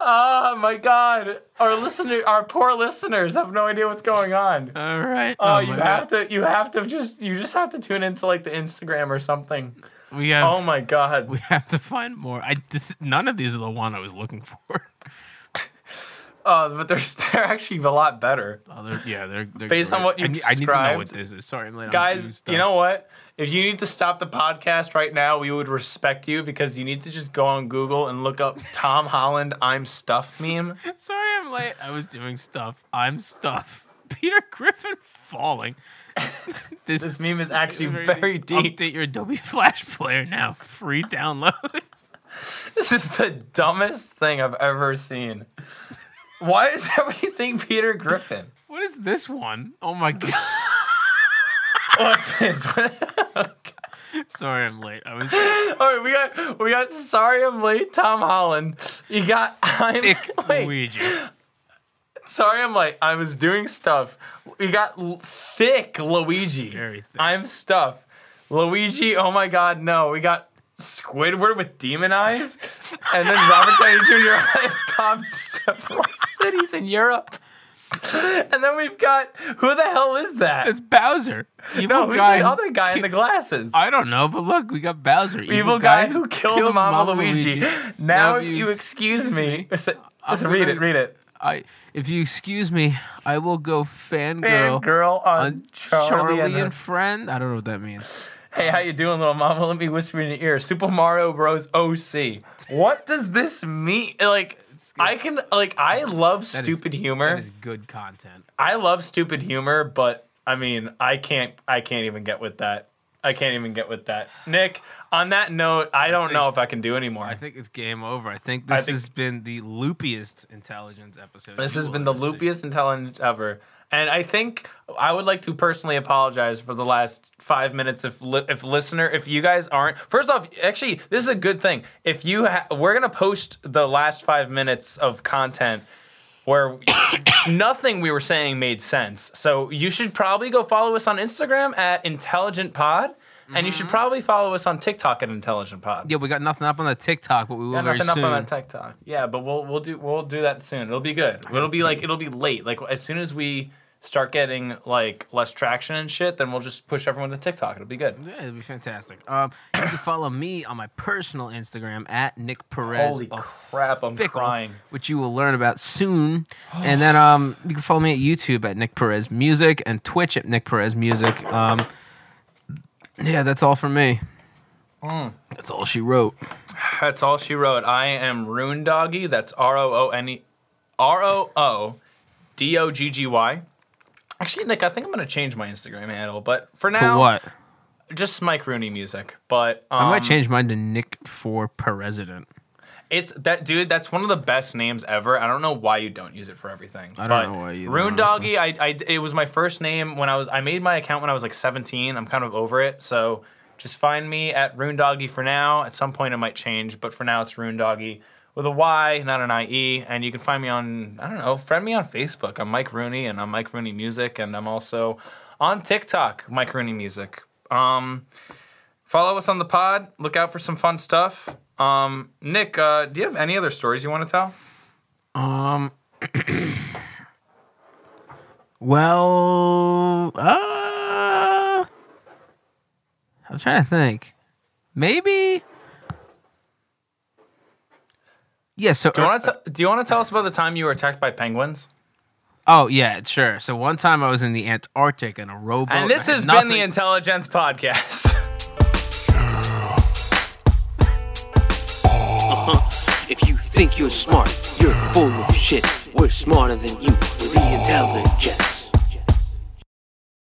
Speaker 3: Oh my god. Our listener our poor listeners have no idea what's going on.
Speaker 2: All right.
Speaker 3: Oh, oh you
Speaker 2: my
Speaker 3: have to you have to just you just have to tune into like the Instagram or something.
Speaker 2: We have.
Speaker 3: Oh my god.
Speaker 2: We have to find more. I this none of these are the one I was looking for.
Speaker 3: Oh, but they're they're actually a lot better.
Speaker 2: Oh, they're, yeah, they're, they're
Speaker 3: Based on what you
Speaker 2: I I need to know what this is. Sorry, I'm late. on
Speaker 3: Guys,
Speaker 2: stuff.
Speaker 3: you know what? If you need to stop the podcast right now, we would respect you because you need to just go on Google and look up Tom Holland I'm stuff meme.
Speaker 2: Sorry, I'm late. I was doing stuff. I'm stuff. Peter Griffin falling. this,
Speaker 3: This meme is actually very deep.
Speaker 2: Update your Adobe Flash player now. Free download.
Speaker 3: This is the dumbest thing I've ever seen. Why is everything Peter Griffin?
Speaker 2: what is this one? Oh my god.
Speaker 3: What's this?
Speaker 2: Sorry, I'm late. I was
Speaker 3: All right, we got we got. Sorry, I'm late. Tom Holland. You got. I'm
Speaker 2: Dick
Speaker 3: wait.
Speaker 2: Luigi.
Speaker 3: Sorry, I'm like I was doing stuff. We got l- thick Luigi.
Speaker 2: Very thick.
Speaker 3: I'm stuff. Luigi. Oh my God, no. We got Squidward with demon eyes, and then Robert Downey Jr. bombed several cities in Europe. And then we've got who the hell is that?
Speaker 2: It's Bowser. Evil
Speaker 3: no, who's
Speaker 2: guy
Speaker 3: the other guy in the glasses?
Speaker 2: I don't know, but look, we got Bowser.
Speaker 3: evil guy who killed, Mama, Luigi. Now,
Speaker 2: Now,
Speaker 3: if you excuse me, listen, listen, read it, read it.
Speaker 2: I, if you excuse me, I will go
Speaker 3: Fan
Speaker 2: fangirl
Speaker 3: on
Speaker 2: on
Speaker 3: Charlie,
Speaker 2: Charlie,
Speaker 3: and,
Speaker 2: and, Friend. I don't know what that means.
Speaker 3: Hey, how you doing, little mama? Let me whisper in your ear. Super Mario Bros. OC. What does this mean? Like, I can like I love
Speaker 2: That is-
Speaker 3: stupid humor.
Speaker 2: That is good content.
Speaker 3: I love stupid humor, but I mean, I can't I can't even get with that. I can't even get with that. Nick, on that note, I don't know if I can do anymore.
Speaker 2: I think it's game over. I think
Speaker 3: I
Speaker 2: this
Speaker 3: think-
Speaker 2: has been the loopiest IntelliGents episode.
Speaker 3: This has been the
Speaker 2: ever see.
Speaker 3: loopiest IntelliGents ever. And I think I would like to personally apologize for the last five minutes. If li- if listener, if you guys aren't, first off, actually, this is a good thing. If you, ha- we're gonna post the last five minutes of content where nothing we were saying made sense. So you should probably go follow us on Instagram at Intelligent Pod, and you should mm-hmm. probably follow us on TikTok at Intelligent Pod.
Speaker 2: Yeah, we got nothing up on the TikTok, but we will
Speaker 3: Got nothing
Speaker 2: soon.
Speaker 3: up on that TikTok. Yeah, but we'll we'll do we'll do that soon. It'll be good. It'll be like it'll be late. Like as soon as we start getting like less traction and shit, then we'll just push everyone to TikTok. It'll be good.
Speaker 2: Yeah, it'll be fantastic. Um, you can follow me on my personal Instagram at Nick Perez.
Speaker 3: Holy crap, I'm
Speaker 2: Official,
Speaker 3: crying.
Speaker 2: Which you will learn about soon. and then um, you can follow me at YouTube at Nick Perez Music and Twitch at Nick Perez Music. Um, yeah, that's all for me.
Speaker 3: Mm.
Speaker 2: That's all she wrote.
Speaker 3: That's all she wrote. I am Rune Doggy. That's R O O N E R O O D O G G Y. Actually, Nick, I think I'm gonna change my Instagram handle, but for
Speaker 2: To
Speaker 3: now,
Speaker 2: what?
Speaker 3: just Mike Rooney music. But um,
Speaker 2: I might change mine to Nick for President.
Speaker 3: It's that dude. That's one of the best names ever. I don't know why you don't use it for everything.
Speaker 2: I don't
Speaker 3: but
Speaker 2: know why either,
Speaker 3: Rune. Doggy. I, I, it was my first name when I was. I made my account when I was like 17. I'm kind of over it. So just find me at Rune Doggy for now. At some point it might change, but for now it's Rune Doggy with a Y, not an IE. And you can find me on. I don't know. Friend me on Facebook. I'm Mike Rooney, and I'm Mike Rooney Music, and I'm also on TikTok, Mike Rooney Music. Um, follow us on the pod. Look out for some fun stuff. Um, Nick, uh, do you have any other stories you want to tell?
Speaker 2: Um. well, uh, I'm trying to think. Maybe
Speaker 4: Yeah. So
Speaker 3: Do you want er, to do you want to tell us about the time you were attacked by penguins?
Speaker 4: Oh yeah, sure. So one time I was in the Antarctic in a rowboat.
Speaker 3: And this
Speaker 4: I had
Speaker 3: has been the IntelliGents Podcast.
Speaker 2: Uh, if you think you're smart, you're full of shit. We're smarter than you. We're the IntelliGents.